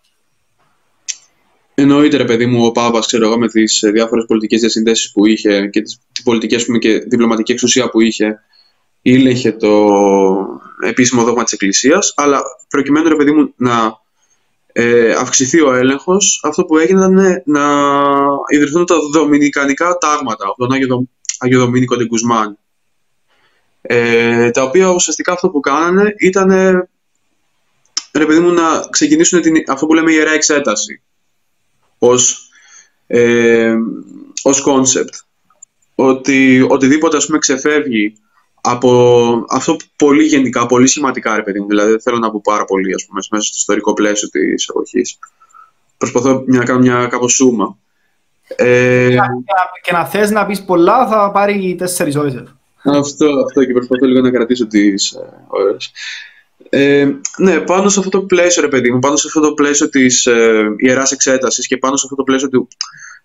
εννοείται ρε παιδί μου ο Πάπας ξέρω εγώ με τις διάφορες πολιτικές διασυνδέσεις που είχε και τις, τις πολιτικές πούμε, και διπλωματική εξουσία που είχε ήλεγχε το επίσημο δόγμα της Εκκλησίας αλλά προκειμένου ρε παιδί μου να ε, αυξηθεί ο έλεγχος, αυτό που έγινε ήταν να ιδρυθούν τα δομινικανικά τάγματα από τον Άγιο, Άγιο Δομήνικο Ντεγκουσμάν. Ε, τα οποία ουσιαστικά αυτό που κάνανε ήταν ρε παιδί μου, να ξεκινήσουν την, αυτό που λέμε ιερά εξέταση ως, ε, ως concept. Ότι οτιδήποτε ας πούμε ξεφεύγει από αυτό πολύ γενικά, πολύ σχηματικά, ρε παιδί μου. Δηλαδή, δεν θέλω να πω πάρα πολύ, ας πούμε, μέσα στο ιστορικό πλαίσιο της εποχής. Προσπαθώ να κάνω μια κάπως σούμα. Ε... Και να θες να πεις πολλά θα πάρει τέσσερις ώρες. Αυτό, αυτό και προσπαθώ λίγο να κρατήσω τις ε, ώρες. Ε, ναι, πάνω σε αυτό το πλαίσιο, ρε παιδί μου, πάνω σε αυτό το πλαίσιο της ε, ιεράς εξέτασης και πάνω σε αυτό το πλαίσιο του,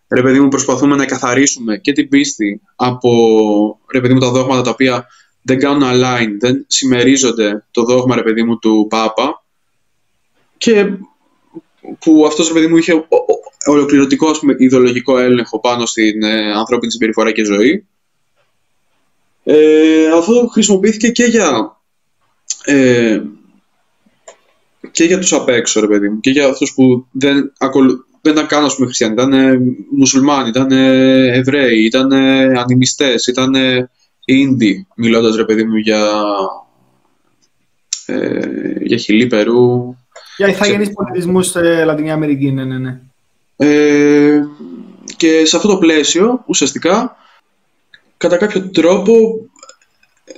ρε παιδί μου, προσπαθούμε να καθαρίσουμε και την πίστη από, ρε παιδί μου, τα δόγματα τα οποία δεν κάνουν align, δεν συμμερίζονται το δόγμα, ρε παιδί μου, του Πάπα και που αυτός, ρε παιδί μου, είχε ολοκληρωτικό, ας πούμε, ιδεολογικό έλεγχο πάνω στην ε, ανθρώπινη συμπεριφορά και ζωή. Ε, αυτό χρησιμοποιήθηκε και για ε, και για τους απ' έξω, ρε παιδί μου, και για αυτούς που δεν, ακολου... δεν ήταν καν, ας πούμε, χριστιανοί, ήταν μουσουλμάνοι, ήταν Εβραίοι, ήταν ανημιστές, ήταν Ίντι, μιλώντας ρε παιδί μου για, ε, για Χιλή, Περού. Για ηθαγενείς πολιτισμούς στη Λατινική Αμερική, ναι, ναι, ναι. Ε, και σε αυτό το πλαίσιο, ουσιαστικά, κατά κάποιο τρόπο ε,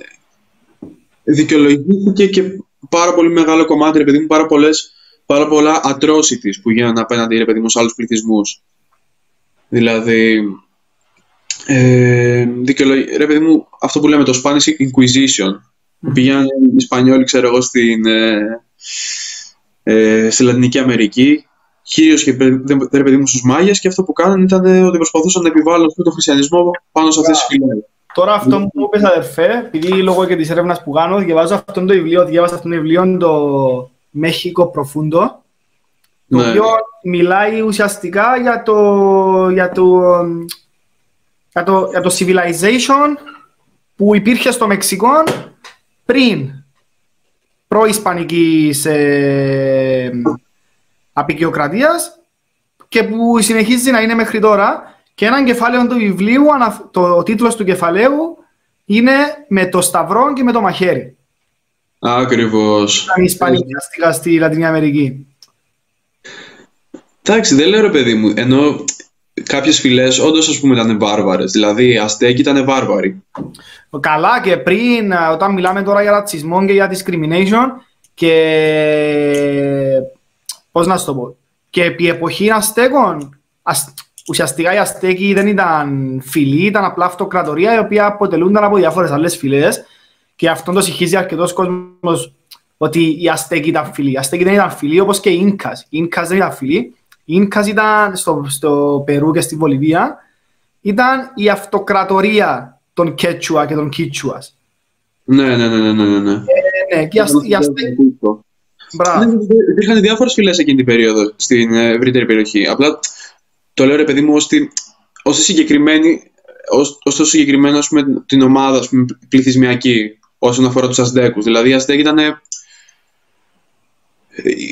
δικαιολογήθηκε και πάρα πολύ μεγάλο κομμάτι, ρε παιδί μου, πάρα, πολλές, πάρα πολλά atrocities που γίνανε απέναντι ρε παιδί μου, σε άλλους πληθυσμούς. Δηλαδή, ε, ρε παιδί μου, αυτό που λέμε το Spanish Inquisition, που πηγαίνανε οι Ισπανιόλοι, ξέρω εγώ, στην, ε, ε, στη Λατινική Αμερική, κυρίω και ρε παιδί μου στους Μάγες, και αυτό που κάνανε ήταν ότι προσπαθούσαν να επιβάλλουν τον χριστιανισμό πάνω σε αυτές τις φυλέ. Τώρα αυτό που είπες αδερφέ, επειδή λόγω και της έρευνας που κάνω, διαβάζω αυτό το βιβλίο, διάβασα αυτό το βιβλίο, το Μέχικο Προφούντο, το ναι. οποίο μιλάει ουσιαστικά για το, για το, για το, για το civilization που υπήρχε στο Μεξικό πριν προ-ισπανικής ε, απεικιοκρατίας και που συνεχίζει να είναι μέχρι τώρα και έναν κεφάλαιο του βιβλίου, το, ο τίτλος του κεφαλαίου είναι «Με το σταυρό και με το μαχαίρι». Ακριβώς. Ήταν ισπανική αστικά στη Λατινική Αμερική. Εντάξει, δεν λέω ρε παιδί μου, ενώ κάποιες φυλές όντως ας πούμε ήταν βάρβαρες, δηλαδή οι Αστέκοι ήταν βάρβαροι. Καλά και πριν, όταν μιλάμε τώρα για ρατσισμό και για discrimination και πώς να σου το πω, και επί εποχή Αστέκων, ουσιαστικά οι Αστέκοι δεν ήταν φυλή, ήταν απλά αυτοκρατορία η οποία αποτελούνταν από διάφορες άλλες φυλές. Και αυτό το συγχύζει αρκετός κόσμος ότι οι Αστέκοι ήταν φυλή. Οι Αστέκοι δεν ήταν φυλή όπως και οι νκα. Οι νκα δεν ήταν φυλή. Οι νκα ήταν στο, στο Περού και στη Βολιβία. Ήταν η αυτοκρατορία των Κέτσουα και των Κίτσουας. Ναι, ναι, ναι, ναι, ναι. ναι. Ε, ναι, και οι Αστέκοι. Ναι, υπήρχαν διάφορες φυλές εκείνη την περίοδο στην ευρύτερη περιοχή. Απλά το λέω ρε παιδί μου ώστε συγκεκριμένη, ώστε συγκεκριμένο πούμε, την ομάδα ας πούμε, πληθυσμιακή όσον αφορά τους Αζδέκους. Δηλαδή οι Αζδέκοι ήταν,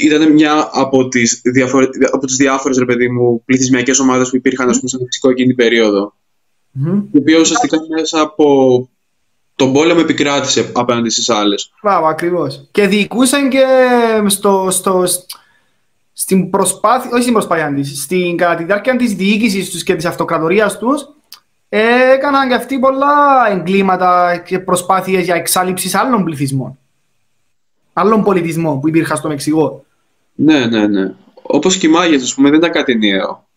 ήταν μια από τις, διαφορε, από τις διάφορες ρε παιδί μου, πληθυσμιακές ομάδες που υπήρχαν ας πούμε, στο Μεξικό εκείνη την περίοδο. Mm-hmm. Η οποία ουσιαστικά μέσα από τον πόλεμο επικράτησε απέναντι στις άλλες. Μπράβο, ακριβώς. Και διοικούσαν και στο, στο, στην προσπάθεια, όχι στην προσπάθεια της, στην κατά τη διάρκεια της διοίκησης τους και της αυτοκρατορίας τους, έκαναν και αυτοί πολλά εγκλήματα και προσπάθειες για εξάλληψη άλλων πληθυσμών. Άλλων πολιτισμών που υπήρχαν στο Μεξικό. Ναι, ναι, ναι. Όπως και οι Μάγες, ας πούμε, δεν ήταν κάτι νέο.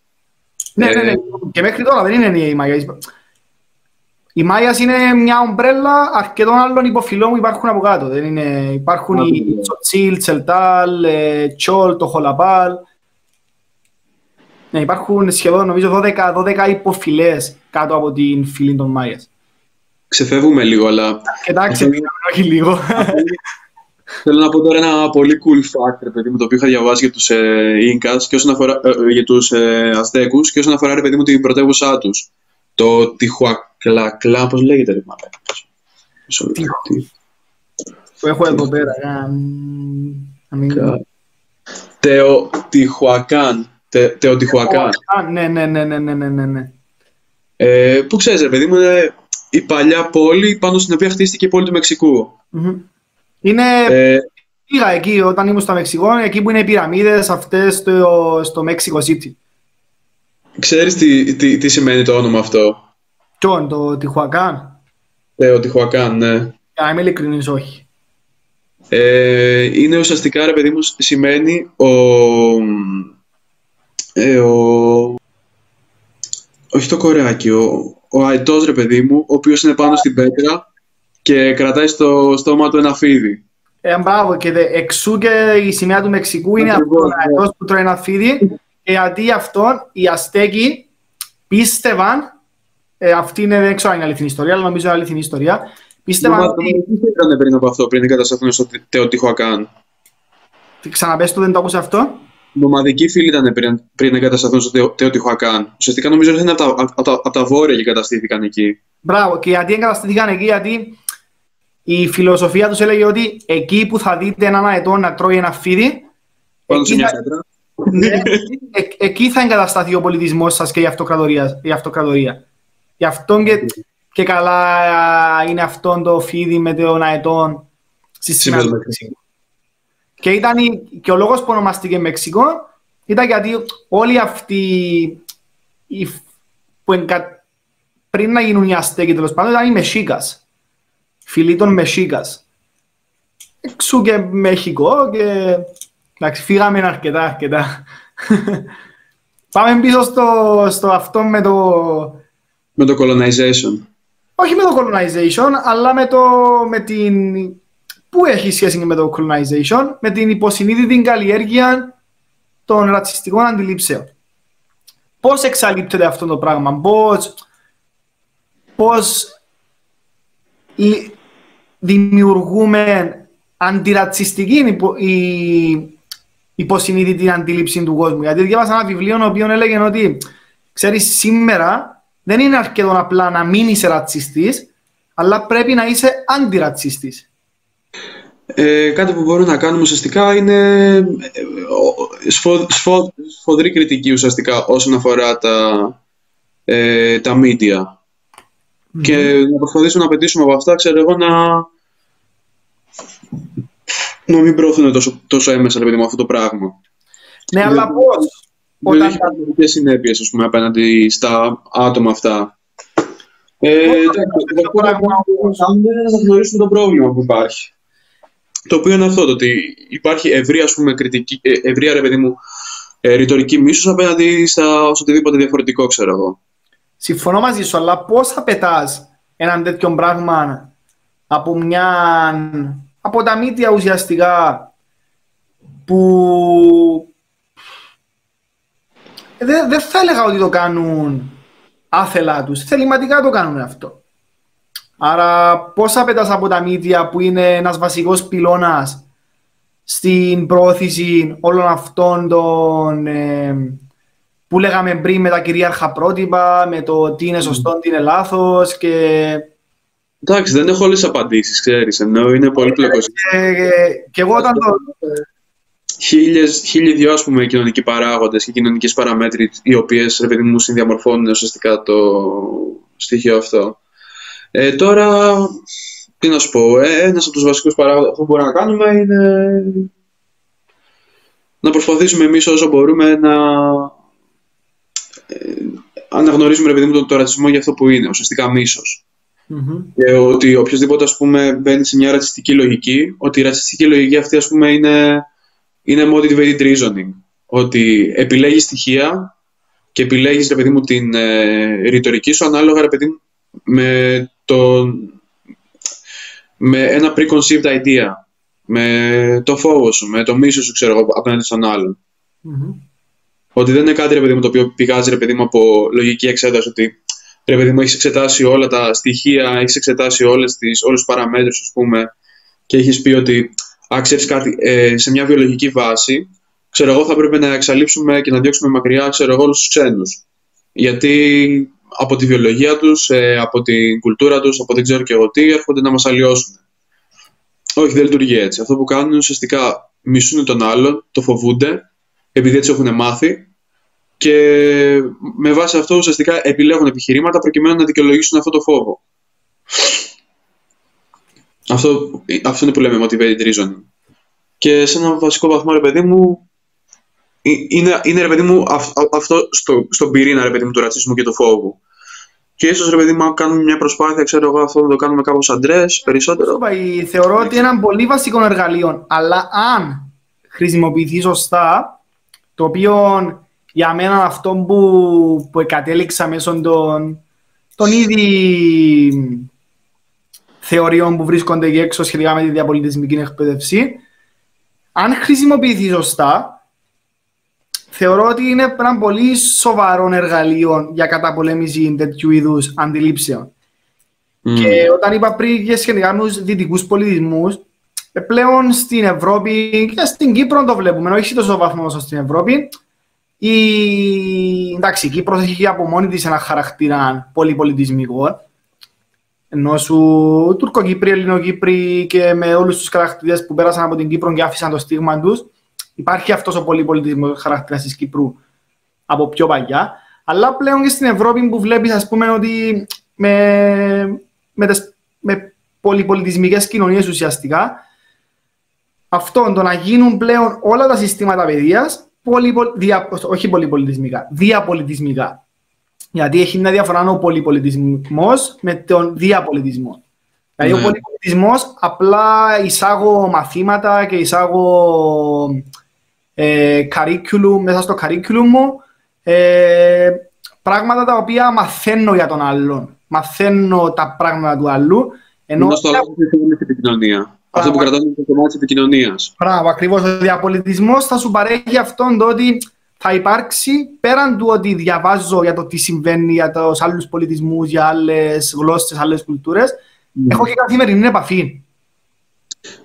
Ναι, ναι, ναι. Ε, και μέχρι τώρα δεν είναι νέοι οι Μάγες. Η Μάια είναι μια ομπρέλα αρκετών άλλων υποφυλών που υπάρχουν από κάτω. Δεν είναι... Υπάρχουν οι Τσοτσίλ, Τσελτάλ, ε, Τσόλ, το Χολαπάλ. Ναι, υπάρχουν σχεδόν νομίζω 12, 12 υποφυλές κάτω από την φυλή των Μάιας. Ξεφεύγουμε λίγο, αλλά... Εντάξει, όχι λίγο. Θέλω να πω τώρα ένα πολύ cool fact, παιδί μου, το οποίο είχα διαβάσει για τους ε, Ίνκας και όσον αφορά, ε, για τους ε, Αστέκους και όσον αφορά, ρε παιδί μου, την πρωτεύουσά τους. Το Τιχουακλακλά, πώς λέγεται ρε μαλάκα. Που έχω εδώ πέρα. Τεο Τιχουακάν. Τεο Τιχουακάν. Ναι, ναι, ναι, ναι, ναι, ναι, ναι. Ε, που ξέρεις ρε παιδί μου, είναι η παλιά πόλη πάνω στην οποία χτίστηκε η πόλη του Μεξικού. Είναι... Ε, Πήγα εκεί όταν ήμουν στο Μεξικό, εκεί που είναι οι πυραμίδες αυτές στο, στο Mexico City. Ξέρεις τι, τι, τι σημαίνει το όνομα αυτό; Ποιον, το Τιχουακάν. Ναι, ο Τιχουακάν, ναι. Για να είμαι ειλικρινής, όχι. Ε, είναι ουσιαστικά, ρε παιδί μου, σημαίνει ο... Ε, ο... Όχι το κοράκι, ο, ο αετός, ρε παιδί μου, ο οποίος είναι πάνω στην πέτρα και κρατάει στο στόμα του ένα φίδι. Ε, μπράβο, και δε, εξού και η σημαία του Μεξικού είναι αυτός ο αετός που τρώει ένα φίδι και αντί αυτόν οι Αστέκοι πίστευαν, ε, αυτή είναι, δεν ξέρω αν είναι αληθινή ιστορία, αλλά νομίζω είναι αληθινή ιστορία, πίστευαν ότι... Τι έκανε πριν από αυτό, πριν εγκατασταθούν στο Τεοτυχοακάν. Τι ξαναπες το, δεν το άκουσα αυτό; Νομαδικοί φίλοι ήταν πριν, πριν εγκατασταθούν στο Τεοτυχοακάν. Ουσιαστικά νομίζω ότι είναι από τα, από, τα, από τα βόρεια και εγκαταστήθηκαν εκεί. Μπράβο, και γιατί εγκαταστήθηκαν εκεί, γιατί η φιλοσοφία τους έλεγε ότι εκεί που θα δείτε έναν αετό να τρώει ένα φίδι, εκεί θα, ναι, ε, εκεί θα εγκατασταθεί ο πολιτισμός σας και η αυτοκρατορία. Η αυτοκρατορία. Γι' αυτό και, και καλά είναι αυτό το φίδι με τον αετών στη σήμερα του Μεξικού. Και, ήταν, και ο λόγος που ονομαστήκε Μεξικό ήταν γιατί όλοι αυτοί που εγκα, πριν να γίνουν οι Αστέκοι τέλος πάντων ήταν οι Μεσίκας. Φιλοί των Μεσίκας. εξού και Μεχικό και εντάξει, φύγαμε αρκετά, αρκετά. Πάμε πίσω στο, στο αυτό με το... Με το colonization. Όχι με το colonization, αλλά με, το, με την... Πού έχει σχέση με το colonization, με την υποσυνείδητη καλλιέργεια των ρατσιστικών αντιλήψεων. Πώς εξαλείπτεται αυτό το πράγμα, πώς, πώς δημιουργούμε αντιρατσιστική υπο, η υποσυνείδητη αντίληψη του κόσμου. Γιατί διάβασα ένα βιβλίο το οποίο έλεγε ότι ξέρεις σήμερα δεν είναι αρκετό απλά να μην είσαι ρατσιστής αλλά πρέπει να είσαι αντιρατσιστής. Ε, κάτι που μπορούμε να κάνουμε ουσιαστικά είναι ε, σφο, σφο, σφοδρή κριτική ουσιαστικά όσον αφορά τα, ε, τα media. Mm-hmm. Και να προσπαθήσουμε να πετύσουμε από αυτά, ξέρω εγώ, να, να μην προωθούν τόσο, τόσο έμεσα ρε παιδί μου, αυτό το πράγμα. Ναι, αλλά πώς; Όταν... Δεν έχει πραγματικές συνέπειες, ας πούμε, απέναντι στα άτομα αυτά. Ε, να γνωρίσουμε το πρόβλημα που υπάρχει. Το οποίο είναι αυτό, το ότι υπάρχει ευρία, ας πούμε, κριτική, ε, ευρία, ρε παιδί μου, ε, ρητορική μίσους απέναντι στα οτιδήποτε διαφορετικό, ξέρω εγώ. Συμφωνώ μαζί σου, αλλά πώς θα πετάς έναν τέτοιο πράγμα από μια από τα μύτια ουσιαστικά που δεν δε θα έλεγα ότι το κάνουν άθελά τους, θεληματικά το κάνουν αυτό. Άρα πόσα πέτας από τα μύτια που είναι ένας βασικός πυλώνας στην πρόθεση όλων αυτών των ε, που λέγαμε πριν με τα κυρίαρχα πρότυπα, με το τι είναι σωστό, τι είναι λάθος και Εντάξει, δεν έχω όλες τις απαντήσεις, ξέρεις. Ενώ είναι πολύ πλοκός. Και, και εγώ όταν το. Χίλιοι δυο ας πούμε, κοινωνικοί παράγοντες και κοινωνικές παραμέτροι οι οποίες ρε παιδί μου συνδιαμορφώνουν ουσιαστικά το στοιχείο αυτό. Ε, τώρα, τι να σου πω, ε, ένας από τους βασικούς παράγοντες που μπορούμε να κάνουμε είναι να προσπαθήσουμε εμείς όσο μπορούμε να ε, αναγνωρίζουμε ρε παιδί μου, τον, τον ρατσισμό για αυτό που είναι, ουσιαστικά μίσος. Mm-hmm. Και ότι οποιοδήποτε ας πούμε, μπαίνει σε μια ρατσιστική λογική, ότι η ρατσιστική λογική αυτή ας πούμε, είναι, είναι motivated reasoning. Ότι επιλέγεις στοιχεία και επιλέγεις ρε παιδί μου την ε, ρητορική σου ανάλογα ρε παιδί με, το, με ένα preconceived idea. Με το φόβο σου, με το μίσο σου ξέρω εγώ απέναντι στον άλλον. Mm-hmm. Ότι δεν είναι κάτι ρε παιδί μου το οποίο πηγάζει ρε παιδί μου από λογική εξέταση ότι ρε παιδί μου, έχεις εξετάσει όλα τα στοιχεία, έχεις εξετάσει όλες τις, όλους τους παραμέτρους, ας πούμε, και έχεις πει ότι άξιες κάτι ε, σε μια βιολογική βάση, ξέρω εγώ θα πρέπει να εξαλείψουμε και να διώξουμε μακριά, ξέρω εγώ, όλους τους ξένους. Γιατί από τη βιολογία τους, ε, από την κουλτούρα τους, από δεν ξέρω και εγώ τι, έρχονται να μας αλλοιώσουν. Όχι, δεν λειτουργεί έτσι. Αυτό που κάνουν ουσιαστικά μισούν τον άλλον, το φοβούνται, επειδή έτσι έχουν μάθει και με βάση αυτό ουσιαστικά επιλέγουν επιχειρήματα προκειμένου να δικαιολογήσουν αυτό το φόβο. Αυτό, αυτό είναι που λέμε motivated reasoning. Και σε ένα βασικό βαθμό, ρε παιδί μου, είναι, είναι ρε παιδί μου, αυτό στο, στον πυρήνα ρε παιδί μου, του ρατσισμού και του φόβου. Και ίσως ρε παιδί μου, κάνουμε μια προσπάθεια, ξέρω εγώ, αυτό να το κάνουμε κάπως αντρές, περισσότερο. Θεωρώ ότι είναι ένα πολύ βασικό εργαλείο, αλλά αν χρησιμοποιηθεί σωστά, το οποίο για μένα αυτό που, που κατέληξα μέσω των, των ήδη θεωριών που βρίσκονται εκεί έξω σχετικά με τη διαπολιτισμική εκπαίδευση, αν χρησιμοποιηθεί σωστά, θεωρώ ότι είναι ένα πολύ σοβαρό εργαλείο για καταπολέμηση τέτοιου είδους αντιλήψεων. Mm. Και όταν είπα πριν και σχετικά με τους δυτικούς πολιτισμούς, πλέον στην Ευρώπη και στην Κύπρο το βλέπουμε, όχι τόσο βαθμό όσο στην Ευρώπη, η... Εντάξει, η Κύπρος έχει από μόνη της ένα χαρακτήρα πολυπολιτισμικό. Ενώ σου Τουρκοκύπροι, Ελληνοκύπροι και με όλους τους χαρακτήρες που πέρασαν από την Κύπρο και άφησαν το στίγμα τους, υπάρχει αυτός ο πολυπολιτισμικός χαρακτήρας της Κύπρου από πιο παλιά. Αλλά πλέον και στην Ευρώπη που βλέπεις, ας πούμε, ότι με, με, τις, με πολυπολιτισμικές κοινωνίες ουσιαστικά, αυτό το να γίνουν πλέον όλα τα συστήματα παιδείας δια, όχι πολυπολιτισμικά, διαπολιτισμικά. Γιατί έχει μια διαφορά ο πολυπολιτισμός με τον διαπολιτισμό. Δηλαδή ο πολυπολιτισμός απλά εισάγω μαθήματα και εισάγω ε, curriculum, μέσα στο curriculum μου ε, πράγματα τα οποία μαθαίνω για τον άλλον. Μαθαίνω τα πράγματα του άλλου. Ενώ στο άλλο είναι στην επικοινωνία. Αυτό που κρατάμε είναι το κομμάτι της επικοινωνίας. Μπράβο, ακριβώς. Ο διαπολιτισμός θα σου παρέχει αυτόν το ότι θα υπάρξει πέραν του ότι διαβάζω για το τι συμβαίνει για τους άλλους πολιτισμούς, για άλλες γλώσσες, άλλες κουλτούρες. Mm. Έχω και καθημερινή επαφή.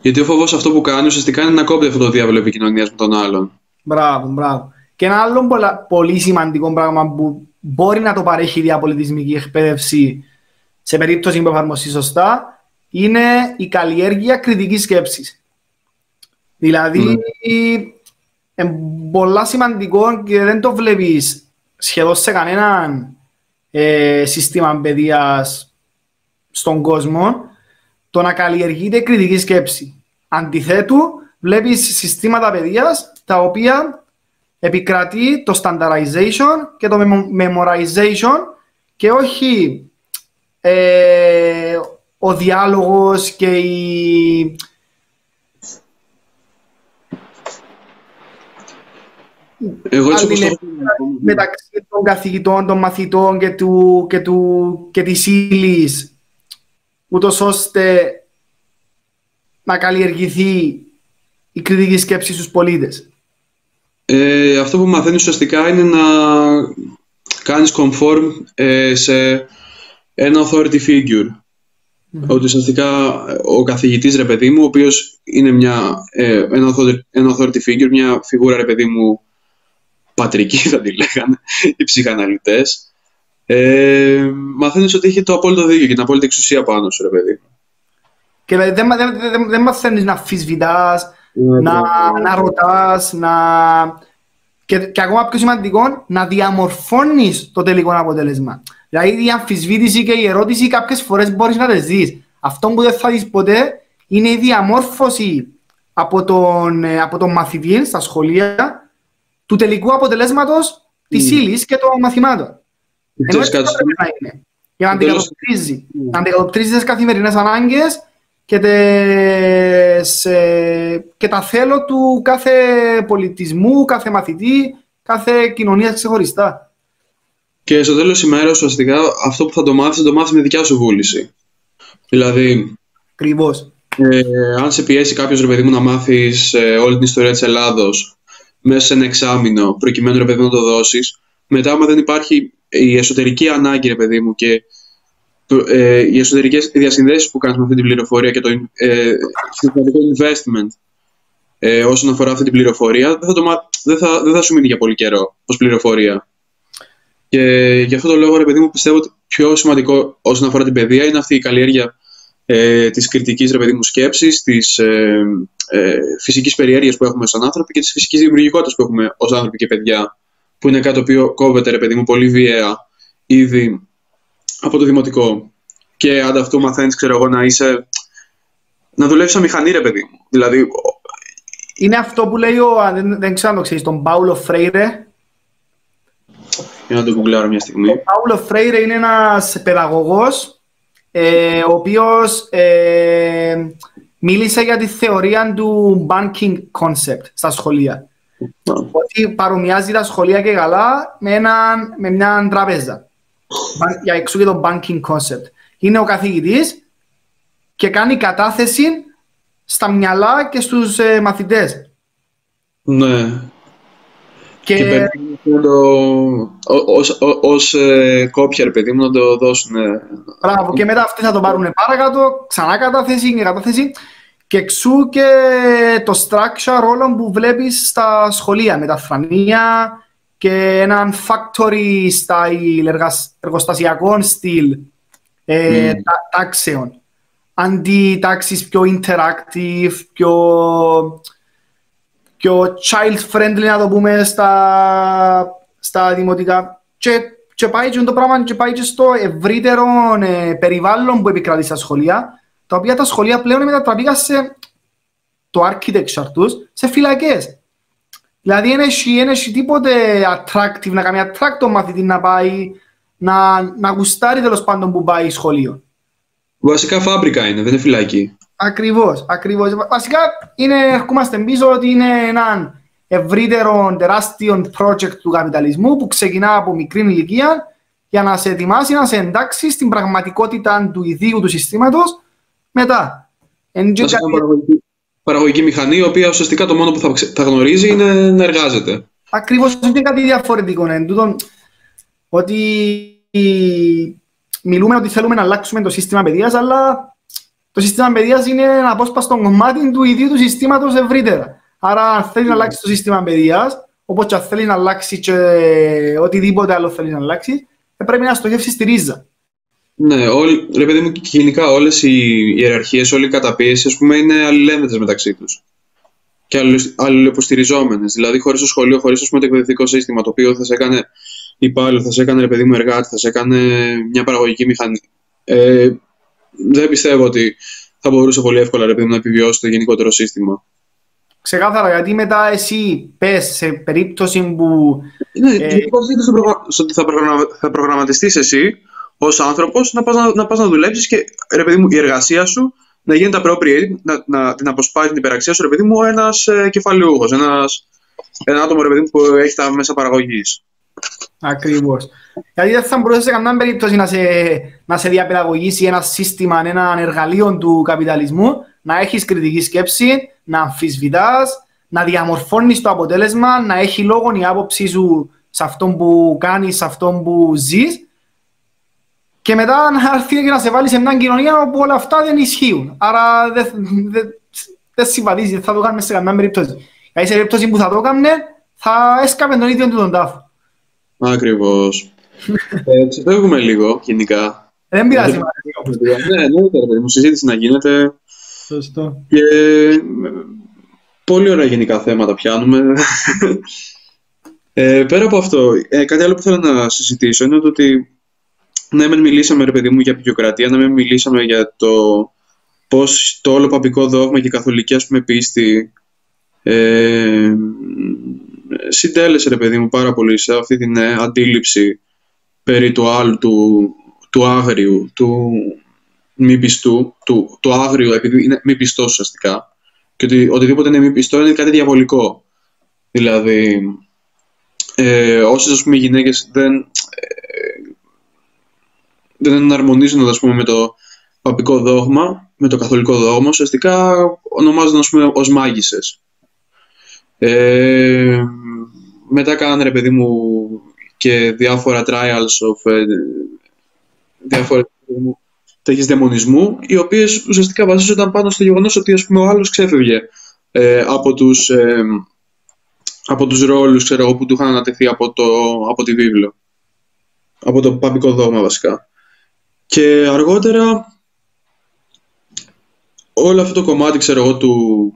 Γιατί ο φόβος αυτό που κάνει ουσιαστικά είναι να κόβει αυτό το διάβολο επικοινωνίας με τον άλλον. Μπράβο, μπράβο. Και ένα άλλο πολύ σημαντικό πράγμα που μπορεί να το παρέχει η διαπολιτισμική εκπαίδευση σε περίπτωση που εφαρμοστεί σωστά είναι η καλλιέργεια κριτικής σκέψης. Δηλαδή, είναι πολύ σημαντικό και δεν το βλέπεις σχεδόν σε κανένα ε, σύστημα παιδείας στον κόσμο το να καλλιεργείται κριτική σκέψη. Αντιθέτου, βλέπεις συστήματα παιδείας τα οποία επικρατεί το standardization και το memorization και όχι ε, ο διάλογος και η... Εγώ έτσι μεταξύ των καθηγητών, των μαθητών και, του, και, του, και της ύλης ούτως ώστε να καλλιεργηθεί η κριτική σκέψη στους πολίτες. Ε, αυτό που μαθαίνεις ουσιαστικά είναι να κάνεις conform ε, σε ένα authority figure. Mm-hmm. Ότι ουσιαστικά ο καθηγητής ρε παιδί μου, ο οποίος είναι μια, ε, ένα, authority, ένα authority figure, μια φιγούρα ρε παιδί μου πατρική θα τη λέγανε, οι ψυχαναλυτές, ε, μαθαίνεις ότι έχει το απόλυτο δίκιο και την απόλυτη εξουσία πάνω σου ρε παιδί Και δεν, δεν, δεν, δεν μαθαίνεις να αμφισβητάς, mm-hmm. να, να ρωτάς, να... Και, και ακόμα πιο σημαντικό, να διαμορφώνεις το τελικό αποτέλεσμα. Δηλαδή η αμφισβήτηση και η ερώτηση κάποιες φορές μπορείς να τις δεις. Αυτό που δεν θα δεις ποτέ είναι η διαμόρφωση από τον, ε, από τον μαθητή στα σχολεία του τελικού αποτελέσματος mm. τη ύλης και των μαθημάτων. Ενώ έτσι πρέπει να είναι. Για να αντικατοπτρίζει. Mm. Να αντικατοπτρίζεις τις καθημερινές ανάγκες και, τες, ε, και τα θέλω του κάθε πολιτισμού, κάθε μαθητή, κάθε κοινωνία ξεχωριστά. Και στο τέλος της ημέρας, ουσιαστικά αυτό που θα το μάθεις, θα το μάθεις με δικιά σου βούληση. Δηλαδή. Ακριβώς. Ε, αν σε πιέσει κάποιος ρε παιδί μου να μάθεις ε, όλη την ιστορία της Ελλάδος μέσα σε ένα εξάμεινο, προκειμένου ρε παιδί μου να το δώσεις, μετά, άμα δεν υπάρχει η εσωτερική ανάγκη, ρε παιδί μου, και ε, οι εσωτερικές διασυνδέσεις που κάνεις με αυτή την πληροφορία και το ε, investment ε, όσον αφορά αυτή την πληροφορία, δεν θα, το, δεν θα, δεν θα σου μείνει για πολύ καιρό ως πληροφορία. Και γι' αυτό το λόγο, ρε παιδί μου, πιστεύω ότι πιο σημαντικό όσον αφορά την παιδεία είναι αυτή η καλλιέργεια ε, της κριτικής, ρε παιδί μου, σκέψης, της ε, ε, φυσικής περιέργειας που έχουμε σαν άνθρωποι και της φυσικής δημιουργικότητας που έχουμε ως άνθρωποι και παιδιά, που είναι κάτι το οποίο κόβεται, ρε παιδί μου, πολύ βίαια ήδη από το δημοτικό. Και ανταυτού μαθαίνεις, ξέρω εγώ, να είσαι... να δουλεύεις σαν μηχανή, ρε παιδί μου. Δηλαδή... Είναι αυτό που λέει ο, δεν, δεν ξέρω αν το ξέρεις, τον Πάουλο Φρέιρε, για να το κουκλάρω μια στιγμή. Ο Παύλο Φρέιρε είναι ένας παιδαγωγός ε, ο οποίος ε, μίλησε για τη θεωρία του banking concept στα σχολεία. Ότι παρομοιάζει τα σχολεία και καλά με, ένα, με μια τραπέζα. για εξού και το banking concept. Είναι ο καθηγητής και κάνει κατάθεση στα μυαλά και στους ε, μαθητές. Ναι. Και, και ως ε, κόπια, ρε παιδί μου, να το δώσουν. Μπράβο, και μετά αυτοί θα το πάρουν παρακάτω, ξανά κατάθεση και κατάθεση. Και εξού και το structure όλων που βλέπεις στα σχολεία, με τα φρανία και έναν factory style, εργοστασιακό στυλ ε, mm. τάξεων. Αντί τάξεις πιο interactive, πιο πιο child friendly να το πούμε στα, στα δημοτικά και, και πάει και το πράγμα και πάει και στο ευρύτερο ε, περιβάλλον που επικρατεί στα σχολεία τα οποία τα σχολεία πλέον μετατραπήκαν σε το architecture τους σε φυλακές. Δηλαδή δεν έχει, τίποτε attractive να κάνει attract τον μαθητή να πάει να, να γουστάρει τέλος πάντων που πάει σχολείο. Βασικά φάμπρικα είναι, δεν είναι φυλακή. Ακριβώς, ακριβώς. Βασικά είναι, ερχόμαστε πίσω ότι είναι ένα ευρύτερο τεράστιο project του καπιταλισμού που ξεκινά από μικρή ηλικία για να σε ετοιμάσει να σε εντάξει στην πραγματικότητα του ιδίου του συστήματος μετά. Βασικά παραγωγική, παραγωγική μηχανή, η οποία ουσιαστικά το μόνο που θα, θα γνωρίζει είναι να εργάζεται. Ακριβώς, είναι κάτι διαφορετικό. Ναι. Τούτο, ότι μιλούμε ότι θέλουμε να αλλάξουμε το σύστημα παιδείας, αλλά το σύστημα παιδείας είναι ένα απόσπαστο κομμάτι του ιδίου του συστήματος ευρύτερα. Άρα, αν θέλεις να αλλάξεις το σύστημα παιδείας, όπως και αν θέλεις να αλλάξεις και οτιδήποτε άλλο θέλεις να αλλάξεις, πρέπει να στοχεύσεις στη ρίζα. Ναι, όλ, ρε παιδί μου, και γενικά όλες οι ιεραρχίες, όλοι οι καταπίεσεις, ας πούμε, είναι αλληλένδετες μεταξύ τους. Και αλληλοποστηριζόμενες. Δηλαδή, χωρίς το σχολείο, χωρίς το εκπαιδευτικό σύστημα, το οποίο θα σε έκανε υπάλληλο, θα σε έκανε ρε παιδί μου εργάτη, θα σε έκανε μια παραγωγική μηχανή. Ε, δεν πιστεύω ότι θα μπορούσε πολύ εύκολα ρε παιδί μου, να επιβιώσει το γενικότερο σύστημα. Ξεκάθαρα, γιατί μετά εσύ πες σε περίπτωση που. Ναι, ε... στο ότι θα, προγραμμα... θα προγραμματιστείς εσύ ως άνθρωπος να πας να, να, πας να δουλέψεις και ρε παιδί μου, η εργασία σου να γίνεται appropriate, να, να την αποσπάει την υπεραξία σου, ρε παιδί μου, ένας ε, κεφαλαιούχος, ένα άτομο ρε παιδί μου, που έχει τα μέσα παραγωγής. Ακριβώς. Γιατί δεν θα μπορούσε σε καμιά περίπτωση να σε, να σε διαπαιδαγωγήσει ένα σύστημα, ένα εργαλείο του καπιταλισμού, να έχεις κριτική σκέψη, να αμφισβητάς, να διαμορφώνεις το αποτέλεσμα, να έχει λόγο η άποψή σου σε αυτό που κάνεις, σε αυτό που ζεις. Και μετά να έρθει και να σε βάλει σε μια κοινωνία όπου όλα αυτά δεν ισχύουν. Άρα δεν δε, δε συμβαδίζει, δεν θα το κάνουμε σε καμιά περίπτωση. Γιατί σε περίπτωση που θα το έκανε, θα έσκαπε τον ίδιο του τον τάφο. Ακριβώς. ε, ξεφεύγουμε λίγο γενικά. Δεν πειράζει. ναι, ναι, ναι, μου συζήτηση να γίνεται. Σωστό. Και πολύ ωραία γενικά θέματα πιάνουμε. Ε, πέρα από αυτό, ε, κάτι άλλο που θέλω να συζητήσω είναι το ότι ναι, μεν μιλήσαμε ρε παιδί μου για πικιοκρατία, ναι, μεν μιλήσαμε για το πώς το όλο παπικό δόγμα και η καθολική ας πούμε πίστη ε, συντέλεσε ρε παιδί μου πάρα πολύ σε αυτή την ε, αντίληψη περί του άλλου, του, του άγριου, του μη πιστού, του, του άγριου επειδή είναι μη πιστός ουσιαστικά και ότι οτιδήποτε είναι μη πιστό είναι κάτι διαβολικό. Δηλαδή, ε, όσες ας πούμε γυναίκες δεν, ε, δεν εναρμονίζονται ας πούμε με το παπικό δόγμα, με το καθολικό δόγμα, ουσιαστικά ονομάζονται ας πούμε ως μάγισσες. Ε, μετά κάνανε ρε παιδί μου και διάφορα trials of ε, διάφορα τέτοιες δαιμονισμού, οι οποίες ουσιαστικά βασίζονταν πάνω στο γεγονός ότι ας πούμε, ο άλλος ξέφευγε ε, από τους, ε, από τους ρόλους ξέρω, που του είχαν ανατεθεί από, το, από τη βίβλο. Από το παπικό δόγμα βασικά. Και αργότερα όλο αυτό το κομμάτι ξέρω εγώ, του,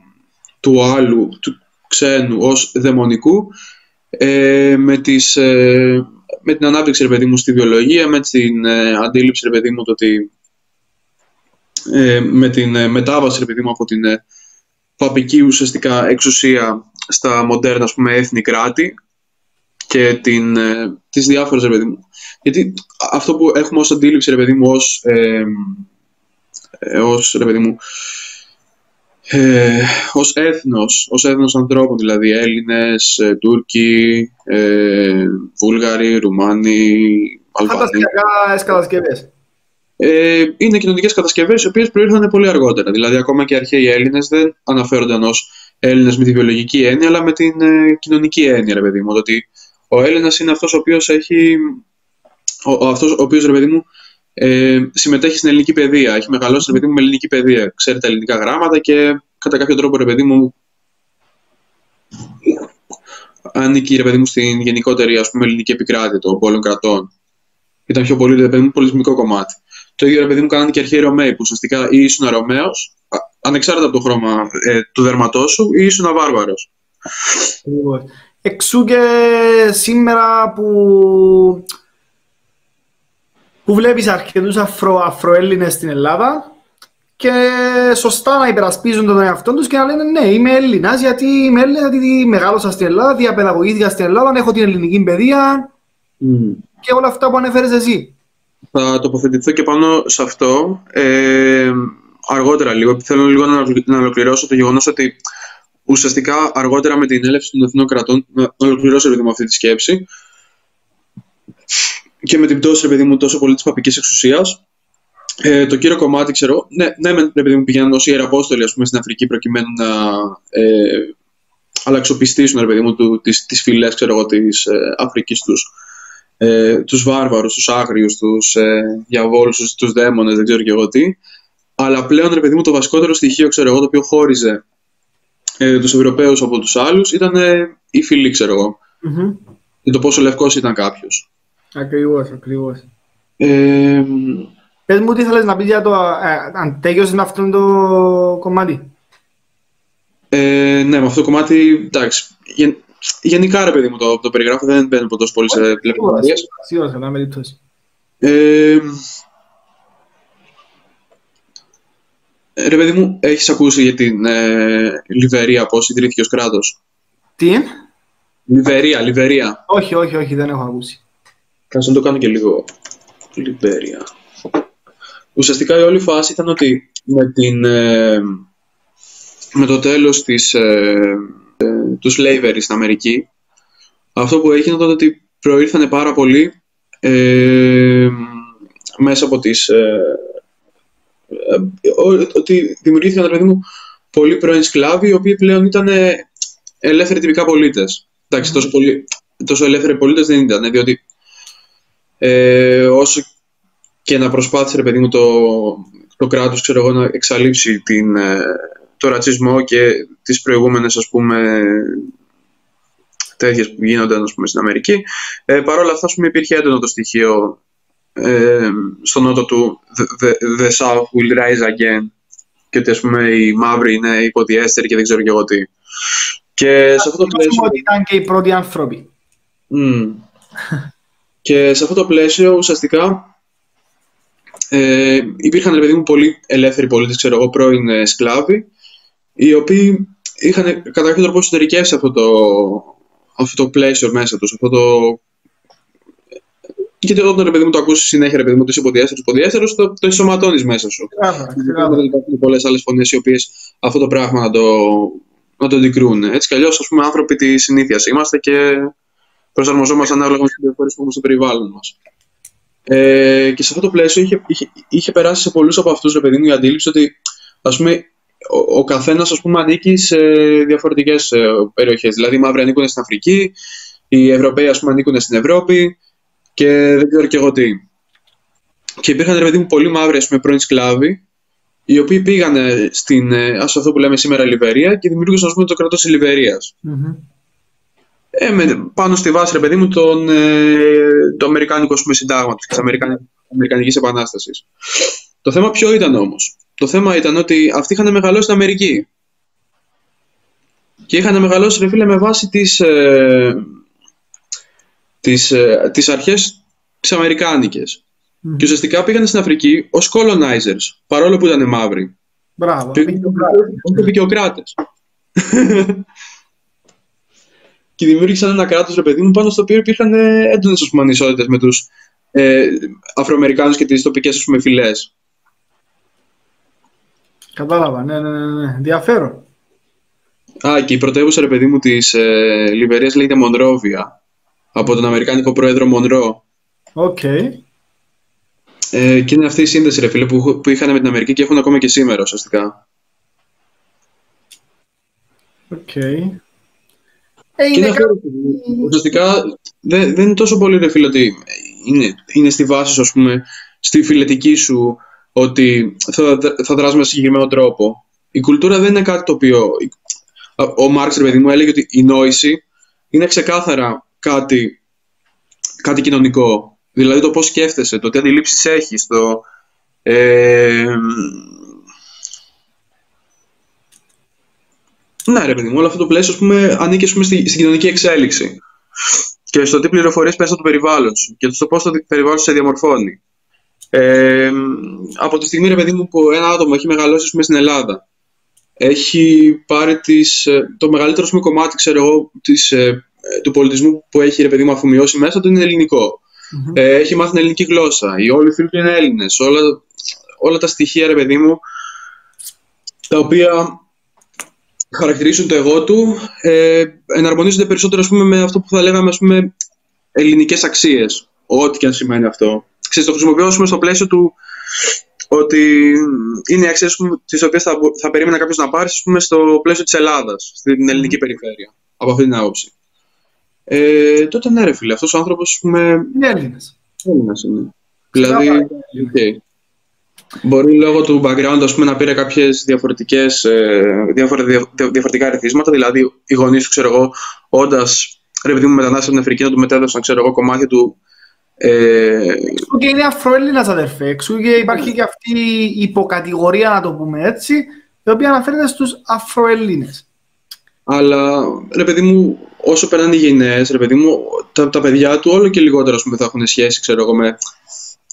του άλλου, του ξένου ως δαιμονικού ε, με, τις, ε, με την ανάπτυξη, ρε παιδί μου, στη βιολογία, με την ε, αντίληψη, ρε παιδί μου, το ότι ε, με την ε, μετάβαση, ρε παιδί μου, από την ε, παπική ουσιαστικά εξουσία στα μοντέρνα, ας πούμε, έθνη κράτη και την, ε, τις διάφορες, ρε παιδί μου. Γιατί αυτό που έχουμε ως αντίληψη, ρε παιδί μου, ως, ε, ως ρε παιδί μου, ε, ως έθνος, ως έθνος ανθρώπων, δηλαδή Έλληνες, ε, Τούρκοι, ε, Βούλγαροι, Ρουμάνοι, Αλβανοί. Φανταστικά κατασκευές. Ε, είναι κοινωνικές κατασκευές οι οποίες προήρθαν πολύ αργότερα. Δηλαδή, ακόμα και οι αρχαίοι Έλληνες δεν αναφέρονταν ως Έλληνες με τη βιολογική έννοια, αλλά με την ε, κοινωνική έννοια, ρε παιδί μου. Ότι ο Έλληνας είναι αυτός ο οποίος έχει. Ο, αυτός ο οποίος, ρε παιδί μου, ε, συμμετέχει στην ελληνική παιδεία. Έχει μεγαλώσει ρε παιδί μου, με ελληνική παιδεία. Ξέρει τα ελληνικά γράμματα και κατά κάποιο τρόπο ρε παιδί μου ανήκει ρε παιδί μου στην γενικότερη ας πούμε, ελληνική επικράτεια των πόλων κρατών. Ήταν πιο πολύ ρε παιδί μου, πολιτισμικό κομμάτι. Το ίδιο ρε παιδί μου κάνανε και αρχαίοι Ρωμαίοι που ουσιαστικά ή ήσουν Ρωμαίος, ανεξάρτητα από το χρώμα ε, του δερματός σου, ή ήσουν βάρβαρο. Εξού και σήμερα που που βλέπεις αρκετούς αφρο, Αφροέλληνες στην Ελλάδα και σωστά να υπερασπίζουν τον εαυτό τους και να λένε ναι είμαι Έλληνας γιατί είμαι Έλληνας γιατί μεγάλωσα στην Ελλάδα, διαπαιδαγωγήθηκα στην Ελλάδα, έχω την ελληνική παιδεία mm. και όλα αυτά που ανέφερες εσύ. θα τοποθετηθώ και πάνω σε αυτό ε, αργότερα λίγο. Θέλω λίγο να, να ολοκληρώσω το γεγονός ότι ουσιαστικά αργότερα με την έλευση των εθνών κρατών, να ολοκληρώσω λίγο αυτή τη σκέψη και με την πτώση, παιδί μου, τόσο πολύ της παπικής εξουσίας, ε, το κύριο κομμάτι, ξέρω, ναι, ναι, με, επειδή μου πηγαίνουν ω ιεραπόστολοι, ας πούμε, στην Αφρική προκειμένου να ε, αλλαξοπιστήσουν, ρε παιδί μου, του, τις, τις φυλές, ξέρω εγώ, της ε, Αφρικής τους, ε, τους βάρβαρους, τους άγριους, τους ε, διαβόλους, τους, τους δαίμονες, δεν ξέρω και εγώ τι. Αλλά πλέον, ρε παιδί μου, το βασικότερο στοιχείο, ξέρω εγώ, το οποίο χώριζε ε, τους Ευρωπαίους από τους άλλους ήταν ε, η φυλή, ξέρω εγώ. Mm-hmm. Και το πόσο λευκός ήταν κάποιος. Ακριβώς, ακριβώς. Ε, Πες μου τι θέλεις να πεις για το... Ε, αν τέγιωσες με αυτό το κομμάτι. Ε, ναι, με αυτό το κομμάτι, εντάξει. Γεν, γενικά, ρε παιδί μου, το, το περιγράφω, δεν μπαίνω τόσο πολύ σε λεπτομέρειες. Σίγουρα, σε μια περίπτωση. Ε, ρε παιδί μου, έχεις ακούσει για την ε, Λιβερία, πώς ιδρύθηκε ως κράτος; Τι; Είναι; Λιβερία, Λιβερία. Όχι, όχι, όχι, δεν έχω ακούσει. Κάτσε να το κάνω και λίγο. Λιβερία. Ουσιαστικά η όλη φάση ήταν ότι με, την, ε, με το τέλος της, ε, ε, τους slavery στην Αμερική αυτό που έγινε ήταν ότι προήρθανε πάρα πολύ ε, μέσα από τις... Ε, ότι δημιουργήθηκαν, παιδί μου, πολλοί πρώην σκλάβοι, οι οποίοι πλέον ήταν ελεύθεροι τυπικά πολίτες. Εντάξει, τόσο, πολύ, τόσο ελεύθεροι πολίτες δεν ήταν, διότι ε, όσο και να προσπάθησε, ρε παιδί μου, το, το κράτος, ξέρω εγώ, να εξαλείψει την, ε, το ρατσισμό και τις προηγούμενες, ας πούμε, τέτοιες που γίνονται, ας πούμε, στην Αμερική. Ε, Παρ' όλα αυτά, ας πούμε, υπήρχε έντονο το στοιχείο ε, στο νότο του the, the, South will rise again και ότι, ας πούμε, οι μαύροι είναι υποδιέστεροι και δεν ξέρω και εγώ τι. Και σε αυτό το πλαίσιο... ότι ήταν και οι πρώτοι άνθρωποι. Mm. Και σε αυτό το πλαίσιο, ουσιαστικά, ε, υπήρχαν, παιδί μου, πολύ ελεύθεροι πολίτες, ξέρω εγώ, πρώην ε, σκλάβοι, οι οποίοι είχαν κατά κάποιο τρόπο εσωτερικεύσει αυτό το, αυτό το πλαίσιο μέσα τους, αυτό το... Γιατί όταν ρε παιδί μου το ακούσεις συνέχεια, ρε παιδί μου, το υποδιέστερος, υποδιέστερος, το, το ενσωματώνεις μέσα σου. Υπάρχουν πολλές άλλες φωνές οι οποίες αυτό το πράγμα να το, να το αντικρούν. Έτσι κι αλλιώς, ας πούμε, άνθρωποι της συνήθειας είμαστε και προσαρμοζόμαστε ανάλογα με τις πληροφορίες που έχουμε στο περιβάλλον μας. Ε, και σε αυτό το πλαίσιο είχε, είχε, είχε περάσει σε πολλούς από αυτούς, ρε παιδί μου, η αντίληψη ότι ας πούμε, ο, ο καθένας ανήκει σε διαφορετικές ε, περιοχές. Δηλαδή, οι μαύροι ανήκουν στην Αφρική, οι Ευρωπαίοι ας πούμε, ανήκουν στην Ευρώπη και δεν ξέρω και εγώ τι. Και υπήρχαν ρε παιδί μου πολλοί μαύροι ας πούμε, πρώην σκλάβοι, οι οποίοι πήγαν στην, ε, ας αυτό που λέμε σήμερα Λιβερία και δημιούργησαν ας πούμε, το κρατό της Λιβερίας. Mm-hmm. Ε, με, πάνω στη βάση, ρε παιδί μου, τον, ε, το Αμερικάνικο συντάγματο και της Αμερικανικής Επανάστασης. Το θέμα ποιο ήταν όμως; Το θέμα ήταν ότι αυτοί είχαν μεγαλώσει στην Αμερική. Και είχαν μεγαλώσει, ρε φίλε, με βάση τις, ε, τις, ε, τις αρχές τις αμερικάνικες. Mm. Και ουσιαστικά πήγαν στην Αφρική ως colonizers, παρόλο που ήταν μαύροι. Μπράβο. Ως αποικιοκράτες. και δημιούργησαν ένα κράτος, ρε παιδί μου, πάνω στο οποίο υπήρχαν ε, έντονες ανισότητες με τους ε, Αφροαμερικάνους και τις τοπικές φυλές. Κατάλαβα, ναι, ναι, ναι, ναι. Ενδιαφέρον. Α, και η πρωτεύουσα, ρε παιδί μου, της ε, Λιβερίας λέγεται Μονρόβια. Από τον Αμερικάνικο πρόεδρο Μονρό. OK. Okay. Ε, και είναι αυτή η σύνδεση, ρε φίλε, που, που είχαν με την Αμερική και έχουν ακόμα και σήμερα, ουσιαστικά. OK. Okay. Ε, είναι και ουσιαστικά δεν, δεν είναι τόσο πολύ ρε φίλε ότι είναι, είναι στη βάση σου, ας πούμε, στη φιλετική σου ότι θα, θα δράσει με συγκεκριμένο τρόπο. Η κουλτούρα δεν είναι κάτι το οποίο... Ο Μάρξ, ρε παιδί μου, έλεγε ότι η νόηση είναι ξεκάθαρα κάτι, κάτι κοινωνικό. Δηλαδή το πώς σκέφτεσαι, το τι αντιλήψεις έχεις, το... Ε, Ναι, ρε παιδί μου, όλο αυτό το πλαίσιο πούμε, ανήκει πούμε, στην κοινωνική εξέλιξη. Και στο τι πληροφορίες παίρνει από το περιβάλλον σου και στο πώς το περιβάλλον σου σε διαμορφώνει. Ε, από τη στιγμή, ρε παιδί μου, που ένα άτομο έχει μεγαλώσει πούμε, στην Ελλάδα, έχει πάρει τις, ε, το μεγαλύτερο πούμε, κομμάτι ξέρω εγώ, της, ε, του πολιτισμού που έχει ρε παιδί μου αφομοιώσει μέσα του είναι ελληνικό. Ε, έχει μάθει την ελληνική γλώσσα. Οι όλοι οι φίλοι του είναι Έλληνες. Όλα, όλα τα στοιχεία, ρε παιδί μου, τα οποία χαρακτηρίζουν το εγώ του, ε, εναρμονίζονται περισσότερο ας πούμε, με αυτό που θα λέγαμε ας πούμε, ελληνικές αξίες. Ό,τι και αν σημαίνει αυτό. Ξέρεις, το χρησιμοποιώ πούμε, στο πλαίσιο του ότι είναι οι αξίε τις οποίες θα, θα περίμενα κάποιος να πάρει πούμε, στο πλαίσιο της Ελλάδας, στην ελληνική περιφέρεια. Από αυτή την άποψη. Ε, τότε ναι, ρε φίλε, αυτός ο άνθρωπος. Είναι Έλληνα. Έλληνας είναι. Δηλαδή. Okay. Μπορεί λόγω του background ας πούμε, να πήρε κάποιες διαφορετικές, ε, διαφορετικά ρεθίσματα. Δηλαδή, οι γονείς του, ξέρω εγώ, όντας ρε παιδί μου μετανάστες από την Αφρική, να του μετέδωσαν ξέρω εγώ, κομμάτια του. Ε... και είναι αφροέλληνας αδερφέ, εξού και υπάρχει και αυτή η υποκατηγορία, να το πούμε έτσι, η οποία αναφέρεται στους Αφροέλληνες. Αλλά, ρε παιδί μου, όσο περνάνε οι γενναίες, ρε παιδί μου, τα, τα παιδιά του όλο και λιγότερο πούμε, θα έχουν σχέση, ξέρω εγώ, με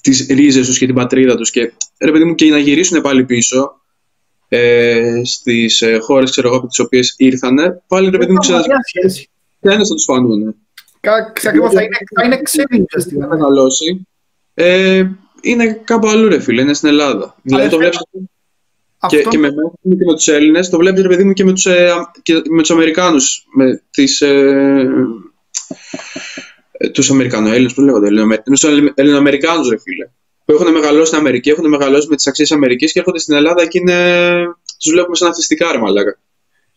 τις ρίζες τους και την πατρίδα τους και, ρε παιδί μου, και να γυρίσουν πάλι πίσω ε, στις ε, χώρες, ξέρω εγώ, από τις οποίες ήρθανε, πάλι, ρε παιδί μου, ξέρεις, δεν θα τους φανούν. Ακριβώς, θα είναι, θα είναι ξένοι ουσιαστικά. Θα μεγαλώσει. Ε, είναι κάπου αλλού, ρε φίλε, είναι στην Ελλάδα. Δηλαδή το βλέπεις αυτό... και, και με και με τους Έλληνες, το βλέπεις, ρε παιδί μου, και με τους, ε, και με τους Αμερικάνους, με τις... Ε, τους Αμερικανοέλληνες, που λέγονται, του Ελληνοαμερικάνους, ρε φίλε. Που έχουν μεγαλώσει στην Αμερική, έχουν μεγαλώσει με τις αξίες Αμερικής και έρχονται στην Ελλάδα και είναι... τους βλέπουμε σαν αυτιστικά, ρε μαλάκα.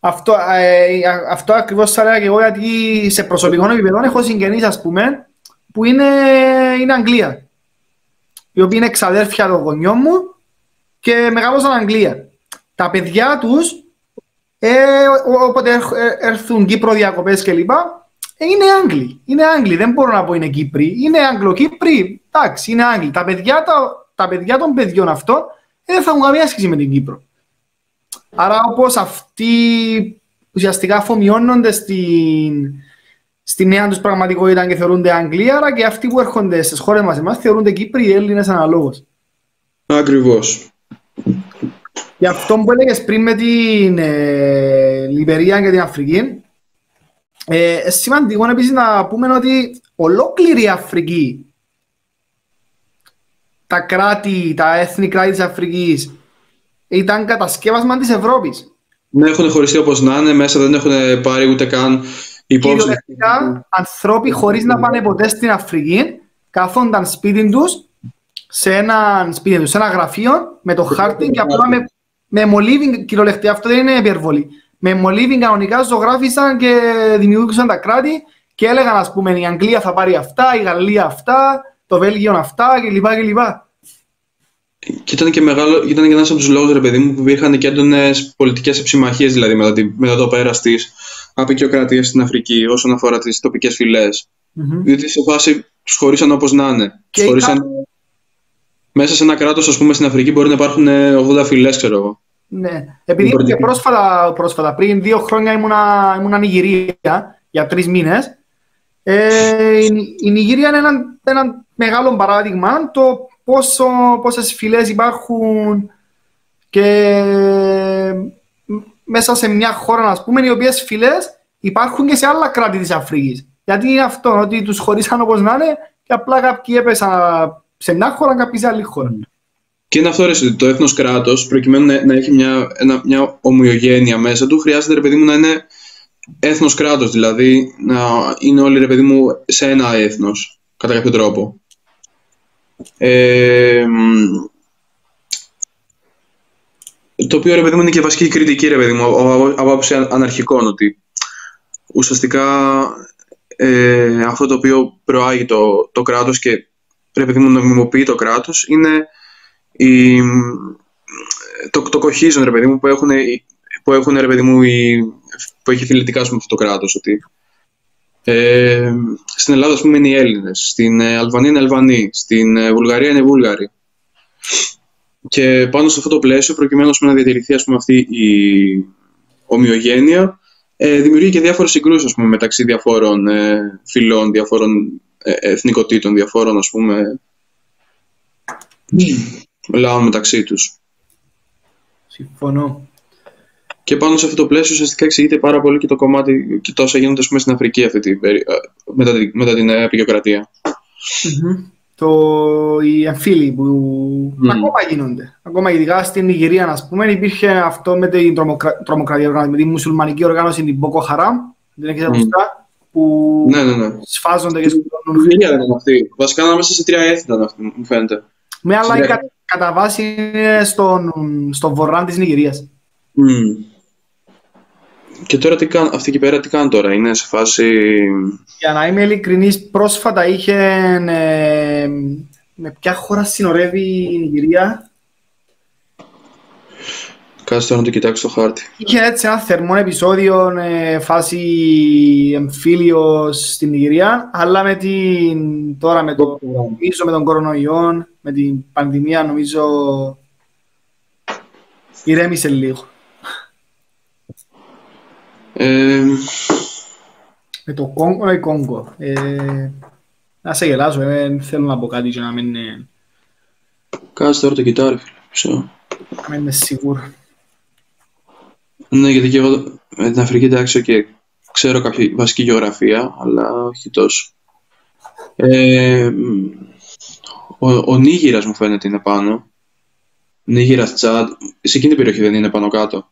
Αυτό, ε, αυτό ακριβώς θα έλεγα και εγώ, γιατί σε προσωπικό επίπεδο έχω συγγενείς, ας πούμε, που είναι, είναι Αγγλία. Οι οποίοι είναι εξαδέρφια των γονιών μου και μεγάλωσαν Αγγλία. Τα παιδιά τους, ε, όποτε έρθουν Κύπρο διακοπές κλπ., ε, είναι Άγγλοι. Είναι Άγγλοι. Δεν μπορώ να πω είναι Κύπροι. Είναι Αγγλοκύπροι. Εντάξει, είναι Άγγλοι. Τα παιδιά, τα, τα παιδιά των παιδιών αυτό δεν θα έχουν καμία σχέση με την Κύπρο. Άρα όπως αυτοί ουσιαστικά αφομοιώνονται στην, στη νέα τους πραγματικότητα και θεωρούνται Αγγλοί, άρα και αυτοί που έρχονται στις χώρες μας εμάς θεωρούνται Κύπροι ή Έλληνες αναλόγως. Ακριβώς. Γι' αυτό που έλεγες πριν με την ε, Λιβερία και την Αφρική, ε, σημαντικό επίσης να πούμε ότι ολόκληρη η Αφρική, τα κράτη, τα έθνη κράτη της Αφρικής ήταν κατασκεύασμα της Ευρώπης. Ναι, έχουν χωριστεί όπως να είναι, μέσα δεν έχουν πάρει ούτε καν υπόψη. Κυριολεκτικά, ανθρώποι χωρίς να πάνε ποτέ στην Αφρική, κάθονταν σπίτι τους, σε ένα, σπίτι τους, σε ένα γραφείο, με το χάρτη και απλά με, με μολύβι, κυριολεκτικά, αυτό δεν είναι υπερβολή με μολύβι κανονικά ζωγράφησαν και δημιούργησαν τα κράτη και έλεγαν ας πούμε η Αγγλία θα πάρει αυτά, η Γαλλία αυτά, το Βέλγιο αυτά κλπ. κλπ. Και ήταν και, μεγάλο, ήταν και ένας από τους λόγους, ρε παιδί μου, που υπήρχαν και έντονες πολιτικές εψημαχίες, δηλαδή μετά, τη, μετά το πέρας της απεικιοκρατίας στην Αφρική, όσον αφορά τις τοπικές φυλές. Mm-hmm. Διότι σε φάση τους χωρίσαν όπως να είναι. Τους χωρίσαν... Μέσα σε ένα κράτος, ας πούμε, στην Αφρική μπορεί να υπάρχουν 80 φυλές, ξέρω εγώ. Ναι. Επειδή και πρόσφατα, πρόσφατα, πριν δύο χρόνια ήμουνα, ήμουνα Νιγηρία για τρεις μήνες. Ε, η, η Νιγηρία είναι ένα, ένα μεγάλο παράδειγμα το πόσο, πόσες φυλές υπάρχουν και μέσα σε μια χώρα, να πούμε, οι οποίες φυλές υπάρχουν και σε άλλα κράτη της Αφρικής. Γιατί είναι αυτό, ότι τους χωρίσαν όπως να είναι και απλά κάποιοι έπεσαν σε μια χώρα, κάποιοι σε άλλη χώρα. Και είναι αυτό ότι το έθνος κράτος, προκειμένου να, να έχει μια, ένα, μια ομοιογένεια μέσα του, χρειάζεται ρε παιδί μου να είναι έθνος κράτος. Δηλαδή να είναι όλοι ρε παιδί μου σε ένα έθνος, κατά κάποιο τρόπο. Ε, το οποίο ρε παιδί μου είναι και βασική κριτική ρε παιδί μου από άποψη αναρχικών ότι ουσιαστικά ε, αυτό το οποίο προάγει το, το κράτος και ρε παιδί μου νομιμοποιεί το κράτος είναι η, το, το cohesion, ρε παιδί μου, που έχουν, που έχουν ρε παιδί μου, η, που έχει φιλετικά με αυτό το κράτος, ότι ε, στην Ελλάδα, ας πούμε, είναι οι Έλληνες, στην ε, Αλβανία είναι Αλβανοί, στην ε, Βουλγαρία είναι Βούλγαροι. Και πάνω σε αυτό το πλαίσιο, προκειμένου πούμε, να διατηρηθεί ας πούμε, αυτή η ομοιογένεια, ε, δημιουργεί και διάφορες συγκρούσεις μεταξύ διαφόρων ε, φυλών, διαφόρων ε, εθνικοτήτων, διαφόρων ας πούμε, λαών μεταξύ τους. Συμφωνώ. Και πάνω σε αυτό το πλαίσιο ουσιαστικά εξηγείται πάρα πολύ και το κομμάτι και τόσα γίνονται πούμε, στην Αφρική αυτή τη, μετά, μετά την επικοκρατία. Το, οι εμφύλοι που mm. ακόμα γίνονται. Ακόμα ειδικά στην Νιγηρία, ας πούμε, υπήρχε αυτό με την τρομοκρα... τρομοκρατία, με τη μουσουλμανική οργάνωση, την Boko Haram, την έχετε mm. που ναι, ναι, ναι. σφάζονται και σκοτώνουν. Νιγηρία δεν ήταν αυτή. Βασικά μέσα σε τρία έθνη ήταν αυτή, μου φαίνεται. Με άλλα, κα, κατά βάση είναι στον, στο βορρά της Νιγηρίας. Mm. Και τώρα τι κάνουν, αυτοί εκεί πέρα τι κάνουν τώρα, είναι σε φάση... Για να είμαι ειλικρινής, πρόσφατα είχε... Ε, με ποια χώρα συνορεύει η Νιγηρία; Κάτσε τώρα να το κοιτάξω στο χάρτη. Είχε έτσι ένα θερμό επεισόδιο, ε, φάση εμφύλιος στην Νιγηρία, αλλά με την, τώρα με, το, νομίζω, με τον κορονοϊό, με την πανδημία, νομίζω ηρέμησε λίγο. Ε, με το Κόγκο ή Κόγκο. Ε, να σε γελάσω, ε, δεν θέλω να πω κάτι και να μην είναι... Κάτσε τώρα το κοιτάρι, φίλε. Να μην είμαι σίγουρο. Ναι, γιατί και εγώ με την Αφρική εντάξει και ξέρω κάποια βασική γεωγραφία, αλλά όχι τόσο. Ε, ο, ο Νίγηρας μου φαίνεται είναι πάνω. Νίγηρας Τσάντ. Σε εκείνη την περιοχή δεν είναι πάνω κάτω.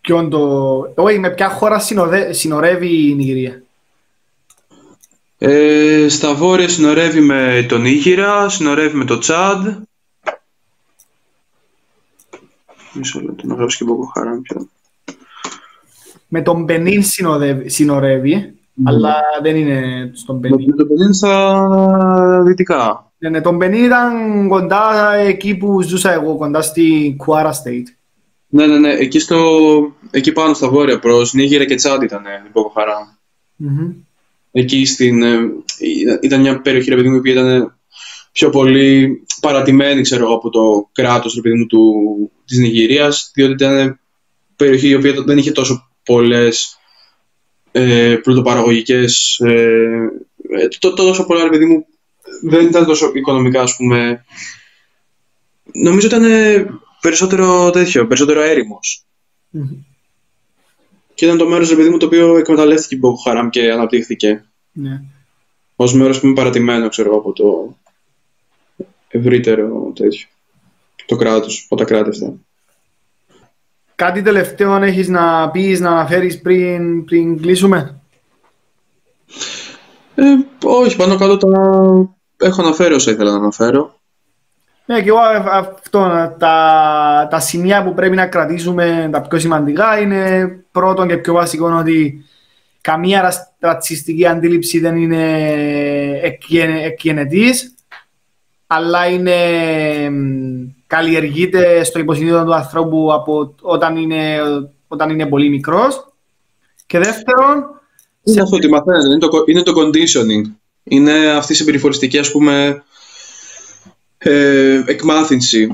Ποιον το... Όχι, με ποια χώρα συνοδε... συνορεύει η Νιγηρία; Ε, στα βόρεια συνορεύει με τον Νίγηρα, συνορεύει με το Τσάντ. Μισό λεπτό, να γράψω και Μποκο πια. Με τον Μπενίν συνορεύει, mm. αλλά δεν είναι στον Μπενίν. Με τον Μπενίν στα δυτικά. Ναι, ναι, τον Μπενίν ήταν κοντά εκεί που ζούσα εγώ, κοντά στη Κουάρα State. Ναι, ναι, ναι. Εκεί, στο, εκεί πάνω στα βόρεια προς Νίγηρα και Τσάντ ήταν η Μπόκο mm-hmm. Εκεί στην, ε, ήταν μια περιοχή ρε παιδί μου, που ήταν πιο πολύ παρατημένη ξέρω εγώ, από το κράτος ρε παιδί μου, του, της Νιγηρίας διότι ήταν περιοχή η οποία δεν είχε τόσο πολλές ε, πρωτοπαραγωγικές ε, το, τόσο πολλά ρε παιδί μου δεν ήταν τόσο οικονομικά ας πούμε νομίζω ήταν περισσότερο τέτοιο, περισσότερο Και ήταν το μέρος, παιδί μου, το οποίο εκμεταλλεύτηκε η Boko Haram και αναπτύχθηκε. Ναι. Ω μέρος που είναι παρατημένο, ξέρω από το ευρύτερο τέτοιο. Το κράτος, από τα κράτη αυτά. Κάτι τελευταίο αν έχεις να πεις, να αναφέρεις πριν, πριν κλείσουμε; Ε, όχι, πάνω κάτω τα έχω αναφέρει όσα ήθελα να αναφέρω. Ναι, και εγώ αυτό, τα, τα σημεία που πρέπει να κρατήσουμε τα πιο σημαντικά είναι πρώτον και πιο βασικό ότι καμία ρατσιστική αντίληψη δεν είναι εκγενετής, αλλά είναι, καλλιεργείται στο υποσυνείδητο του ανθρώπου από όταν είναι, όταν είναι πολύ μικρός. Και δεύτερον... Είναι αυτό ότι μαθαίνετε, είναι το, είναι το conditioning. Είναι αυτή η συμπεριφοριστική, ας πούμε, ε, εκμάθηση.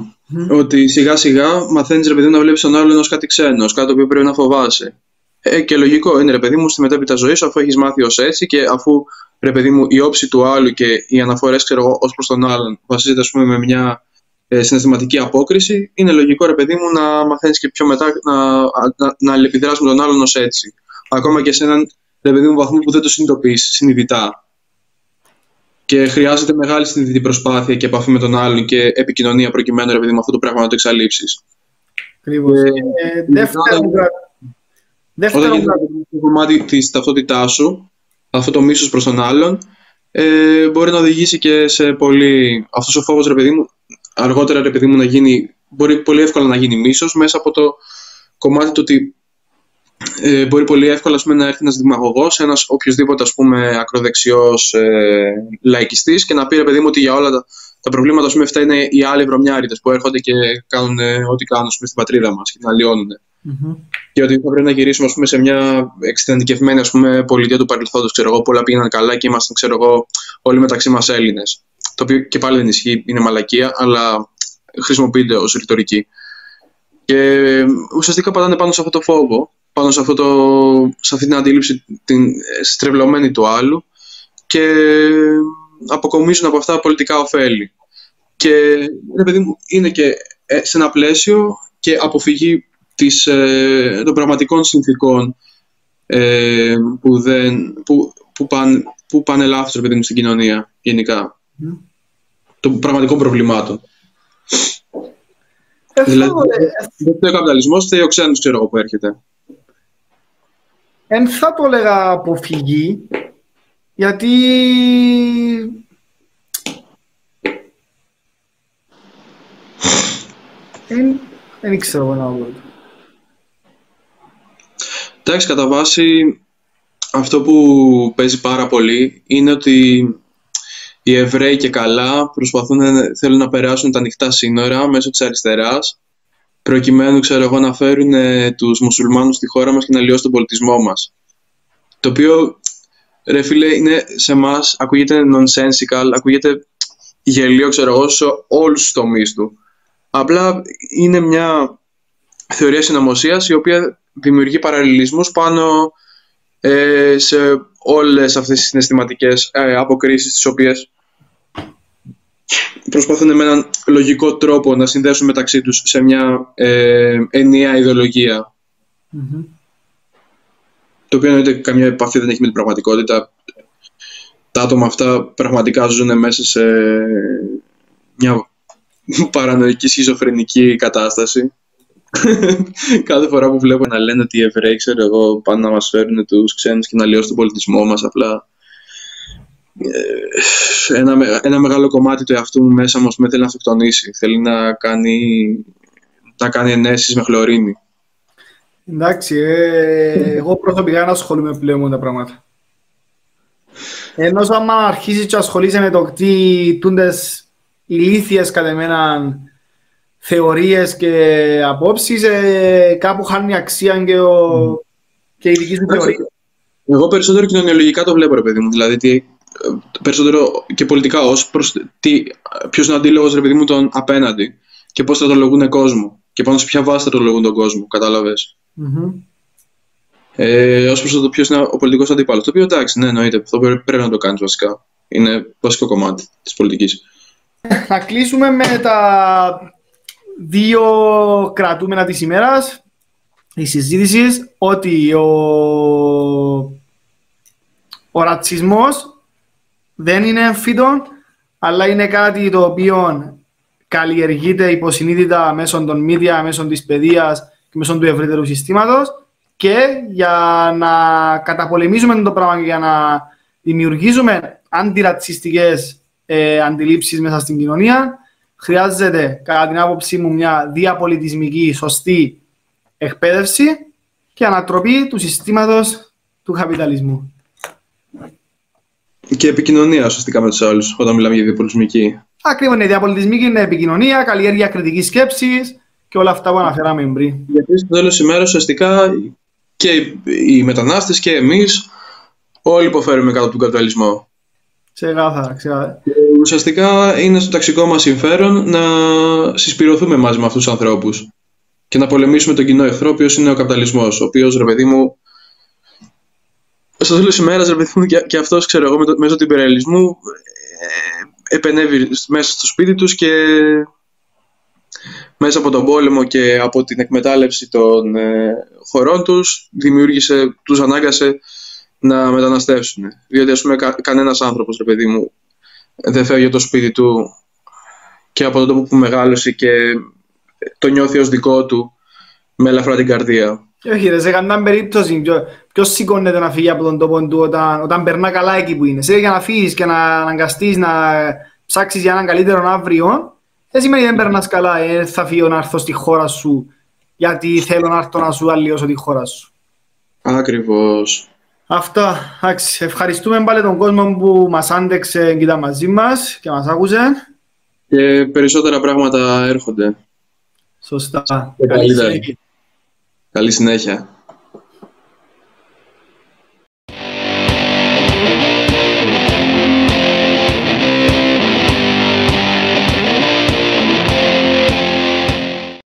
Ότι σιγά σιγά μαθαίνεις ρε παιδί να βλέπεις τον άλλον ως κάτι ξένο, κάτι το οποίο πρέπει να φοβάσαι. Ε, και λογικό είναι ρε παιδί μου στη μετέπειτα ζωής σου, αφού έχεις μάθει ως έτσι και αφού ρε παιδί μου η όψη του άλλου και οι αναφορές ως προς τον άλλον βασίζεται ας πούμε, με μια ε, συναισθηματική απόκριση, είναι λογικό ρε παιδί μου να μαθαίνεις και πιο μετά να, να, να αλληλεπιδράσεις με τον άλλον ως έτσι. Ακόμα και σε έναν ρε παιδί μου βαθμό που δεν το συνειδητοποιείς συνειδητά και χρειάζεται μεγάλη συνειδητή προσπάθεια και επαφή με τον άλλον και επικοινωνία προκειμένου ρε, με αυτό το πράγμα να το εξαλείψεις. Ακριβώς. Ε, ε, δεύτερον, όταν γίνεται το κομμάτι της ταυτότητάς σου, αυτό το μίσος προς τον άλλον, ε, μπορεί να οδηγήσει και σε πολύ. Αυτός ο φόβος, ρε παιδί μου, αργότερα ρε παιδί μου να γίνει. Μπορεί πολύ εύκολα να γίνει μίσος μέσα από το κομμάτι του ότι ε, μπορεί πολύ εύκολα πούμε, να έρθει ένας δημαγωγός, ένας οποιοδήποτε ακροδεξιός ε, λαϊκιστής και να πει ρε παιδί μου ότι για όλα τα, τα προβλήματα πούμε, αυτά είναι οι άλλοι βρωμιάριδες που έρχονται και κάνουν ε, ό,τι κάνουν πούμε, στην πατρίδα μας και την αλλοιώνουν. Mm-hmm. Και ότι θα πρέπει να γυρίσουμε πούμε, σε μια εξειδανικευμένη πολιτεία του παρελθόντος. Ξέρω εγώ, πολλά πήγαιναν καλά και ήμασταν ξέρω εγώ, όλοι μεταξύ μας Έλληνες. Το οποίο και πάλι δεν ισχύει, είναι μαλακία, αλλά χρησιμοποιείται ως ρητορική. Και ε, ουσιαστικά πατάνε πάνω σε αυτό το φόβο πάνω σε, αυτό το, σε αυτή την αντίληψη την στρεβλωμένη του άλλου και αποκομίζουν από αυτά πολιτικά ωφέλη. Και ρε παιδί μου, είναι και ε, σε ένα πλαίσιο και αποφυγή της, ε, των πραγματικών συνθήκων ε, που, δεν, που, που, παν, που πάνε λάθος, ρε παιδί μου, στην κοινωνία, γενικά. Μμ. Των πραγματικών προβλημάτων. Ε, Δηλαδή, θα το- ε, δεν φταίει ο καπιταλισμός, φταίει ο ξένος, ξέρω εγώ, που έρχεται. Εν θα το έλεγα αποφυγή, γιατί εν, δεν ξέρω εγώ να πω. Εντάξει, κατά βάση αυτό που παίζει πάρα πολύ είναι ότι οι Εβραίοι και καλά προσπαθούν να, θέλουν να περάσουν τα ανοιχτά σύνορα μέσω της αριστεράς προκειμένου, ξέρω εγώ, να φέρουν ε, τους μουσουλμάνους στη χώρα μας και να λιώσουν τον πολιτισμό μας. Το οποίο, ρε φίλε, είναι σε εμάς ακούγεται nonsensical, ακούγεται γελίο, ξέρω εγώ, σε όλους τους τομείς του. Απλά είναι μια θεωρία συνωμοσίας η οποία δημιουργεί παραλληλισμούς πάνω ε, σε όλες αυτές τις συναισθηματικές ε, αποκρίσεις τις οποίες προσπαθούν με έναν λογικό τρόπο να συνδέσουν μεταξύ τους σε μια ε, ενιαία ιδεολογία. Μμμ. το οποίο εννοείται καμία επαφή δεν έχει με την πραγματικότητα. Τα άτομα αυτά πραγματικά ζουν μέσα σε μια παρανοϊκή σχιζοφρενική κατάσταση Κάθε φορά που βλέπω να λένε ότι οι Εβραίοι, ξέρω εγώ, πάνε να μας φέρουν τους ξένους και να λιώσουν τον πολιτισμό μας, απλά ε, ένα, με- ένα μεγάλο κομμάτι του εαυτού μου μέσα μου ας πούμε, θέλει να αυτοκτονήσει. Θέλει να κάνει, να κάνει ενέσεις με χλωρίνη. Εντάξει, ε, εγώ προσωπικά δεν ασχολούμαι πλέον με τα πράγματα. Ενώ άμα αρχίσεις και ασχολείσαι με το τι τούντες ηλίθιες κατά εμένα θεωρίες και απόψεις, ε, κάπου χάνει αξία και, ο, και η δική σου θεωρία. Εγώ περισσότερο κοινωνιολογικά το βλέπω, ρε παιδί μου. Δηλαδή, τι, ε, περισσότερο και πολιτικά ως προς ποιος είναι ο αντίλογος, ρε παιδί μου, τον απέναντι και πώς θα το λογούν κόσμο και πάνω σε ποια βάση θα το λογούν τον κόσμο. Κατάλαβες. Μμμ. Ε, ως προς το ποιος είναι ο πολιτικός αντίπαλος. Το οποίο εντάξει, ναι, εννοείται. Αυτό πρέ- πρέπει να το κάνεις βασικά. Είναι βασικό κομμάτι της πολιτικής. Να κλείσουμε με τα δύο κρατούμενα της ημέρας η συζήτησης ότι ο, ο ρατσισμός δεν είναι εμφύτων αλλά είναι κάτι το οποίο καλλιεργείται υποσυνείδητα μέσω των media, μέσω της παιδείας και μέσω του ευρύτερου συστήματος και για να καταπολεμήσουμε το πράγμα και για να δημιουργήσουμε αντιρατσιστικές ε, αντιλήψεις μέσα στην κοινωνία χρειάζεται κατά την άποψή μου μια διαπολιτισμική σωστή εκπαίδευση και ανατροπή του συστήματος του καπιταλισμού. Και επικοινωνία ουσιαστικά με τους άλλους όταν μιλάμε για διαπολιτισμική. Ακριβώς, ναι, διαπολιτισμική είναι επικοινωνία, καλλιέργεια κριτικής σκέψης και όλα αυτά που αναφέραμε πριν. Γιατί στο τέλος της ημέρας ουσιαστικά και οι μετανάστες και εμείς όλοι υποφέρουμε κάτω από τον καπιταλισμό. Ξεκάθαρα, ξεκάθαρα. Και ουσιαστικά είναι στο ταξικό μας συμφέρον να συσπηρωθούμε μαζί με αυτούς τους ανθρώπους και να πολεμήσουμε τον κοινό εχθρό, ο οποίος είναι ο καπιταλισμός, ο οποίος, ρε παιδί μου, στο τέλος της ημέρας, ρε παιδί μου, και, και αυτός, ξέρω εγώ, με το- μέσω του υπερελισμού ε, επενεύει μέσα στο σπίτι τους και μέσα από τον πόλεμο και από την εκμετάλλευση των ε, χωρών τους δημιούργησε, τους ανάγκασε να μεταναστεύσουν. Διότι ας πούμε κα, κανένας άνθρωπος, ρε παιδί μου, δεν φεύγει από το σπίτι του και από τον τόπο που μεγάλωσε και το νιώθει ως δικό του με ελαφρά την καρδία. Και όχι, ρε, σε καμιά περίπτωση, ποιο- ποιος σηκώνεται να φύγει από τον τόπο του όταν, όταν περνά καλά εκεί που είναι. Σε για να φύγεις και να αναγκαστείς να ψάξεις για έναν καλύτερο αύριο, δεν σημαίνει δεν περνάς καλά, ε, θα φύγω να έρθω στη χώρα σου γιατί θέλω να έρθω να σου αλλοιώσω τη χώρα σου. Ακριβώς. Αυτά. Εντάξει, ευχαριστούμε πάλι τον κόσμο που μας άντεξε και ήταν μαζί μας και μας άκουσε. Και περισσότερα πράγματα έρχονται. Σωστά. Και Καλή καλύτερα. συνέχεια. Καλή συνέχεια.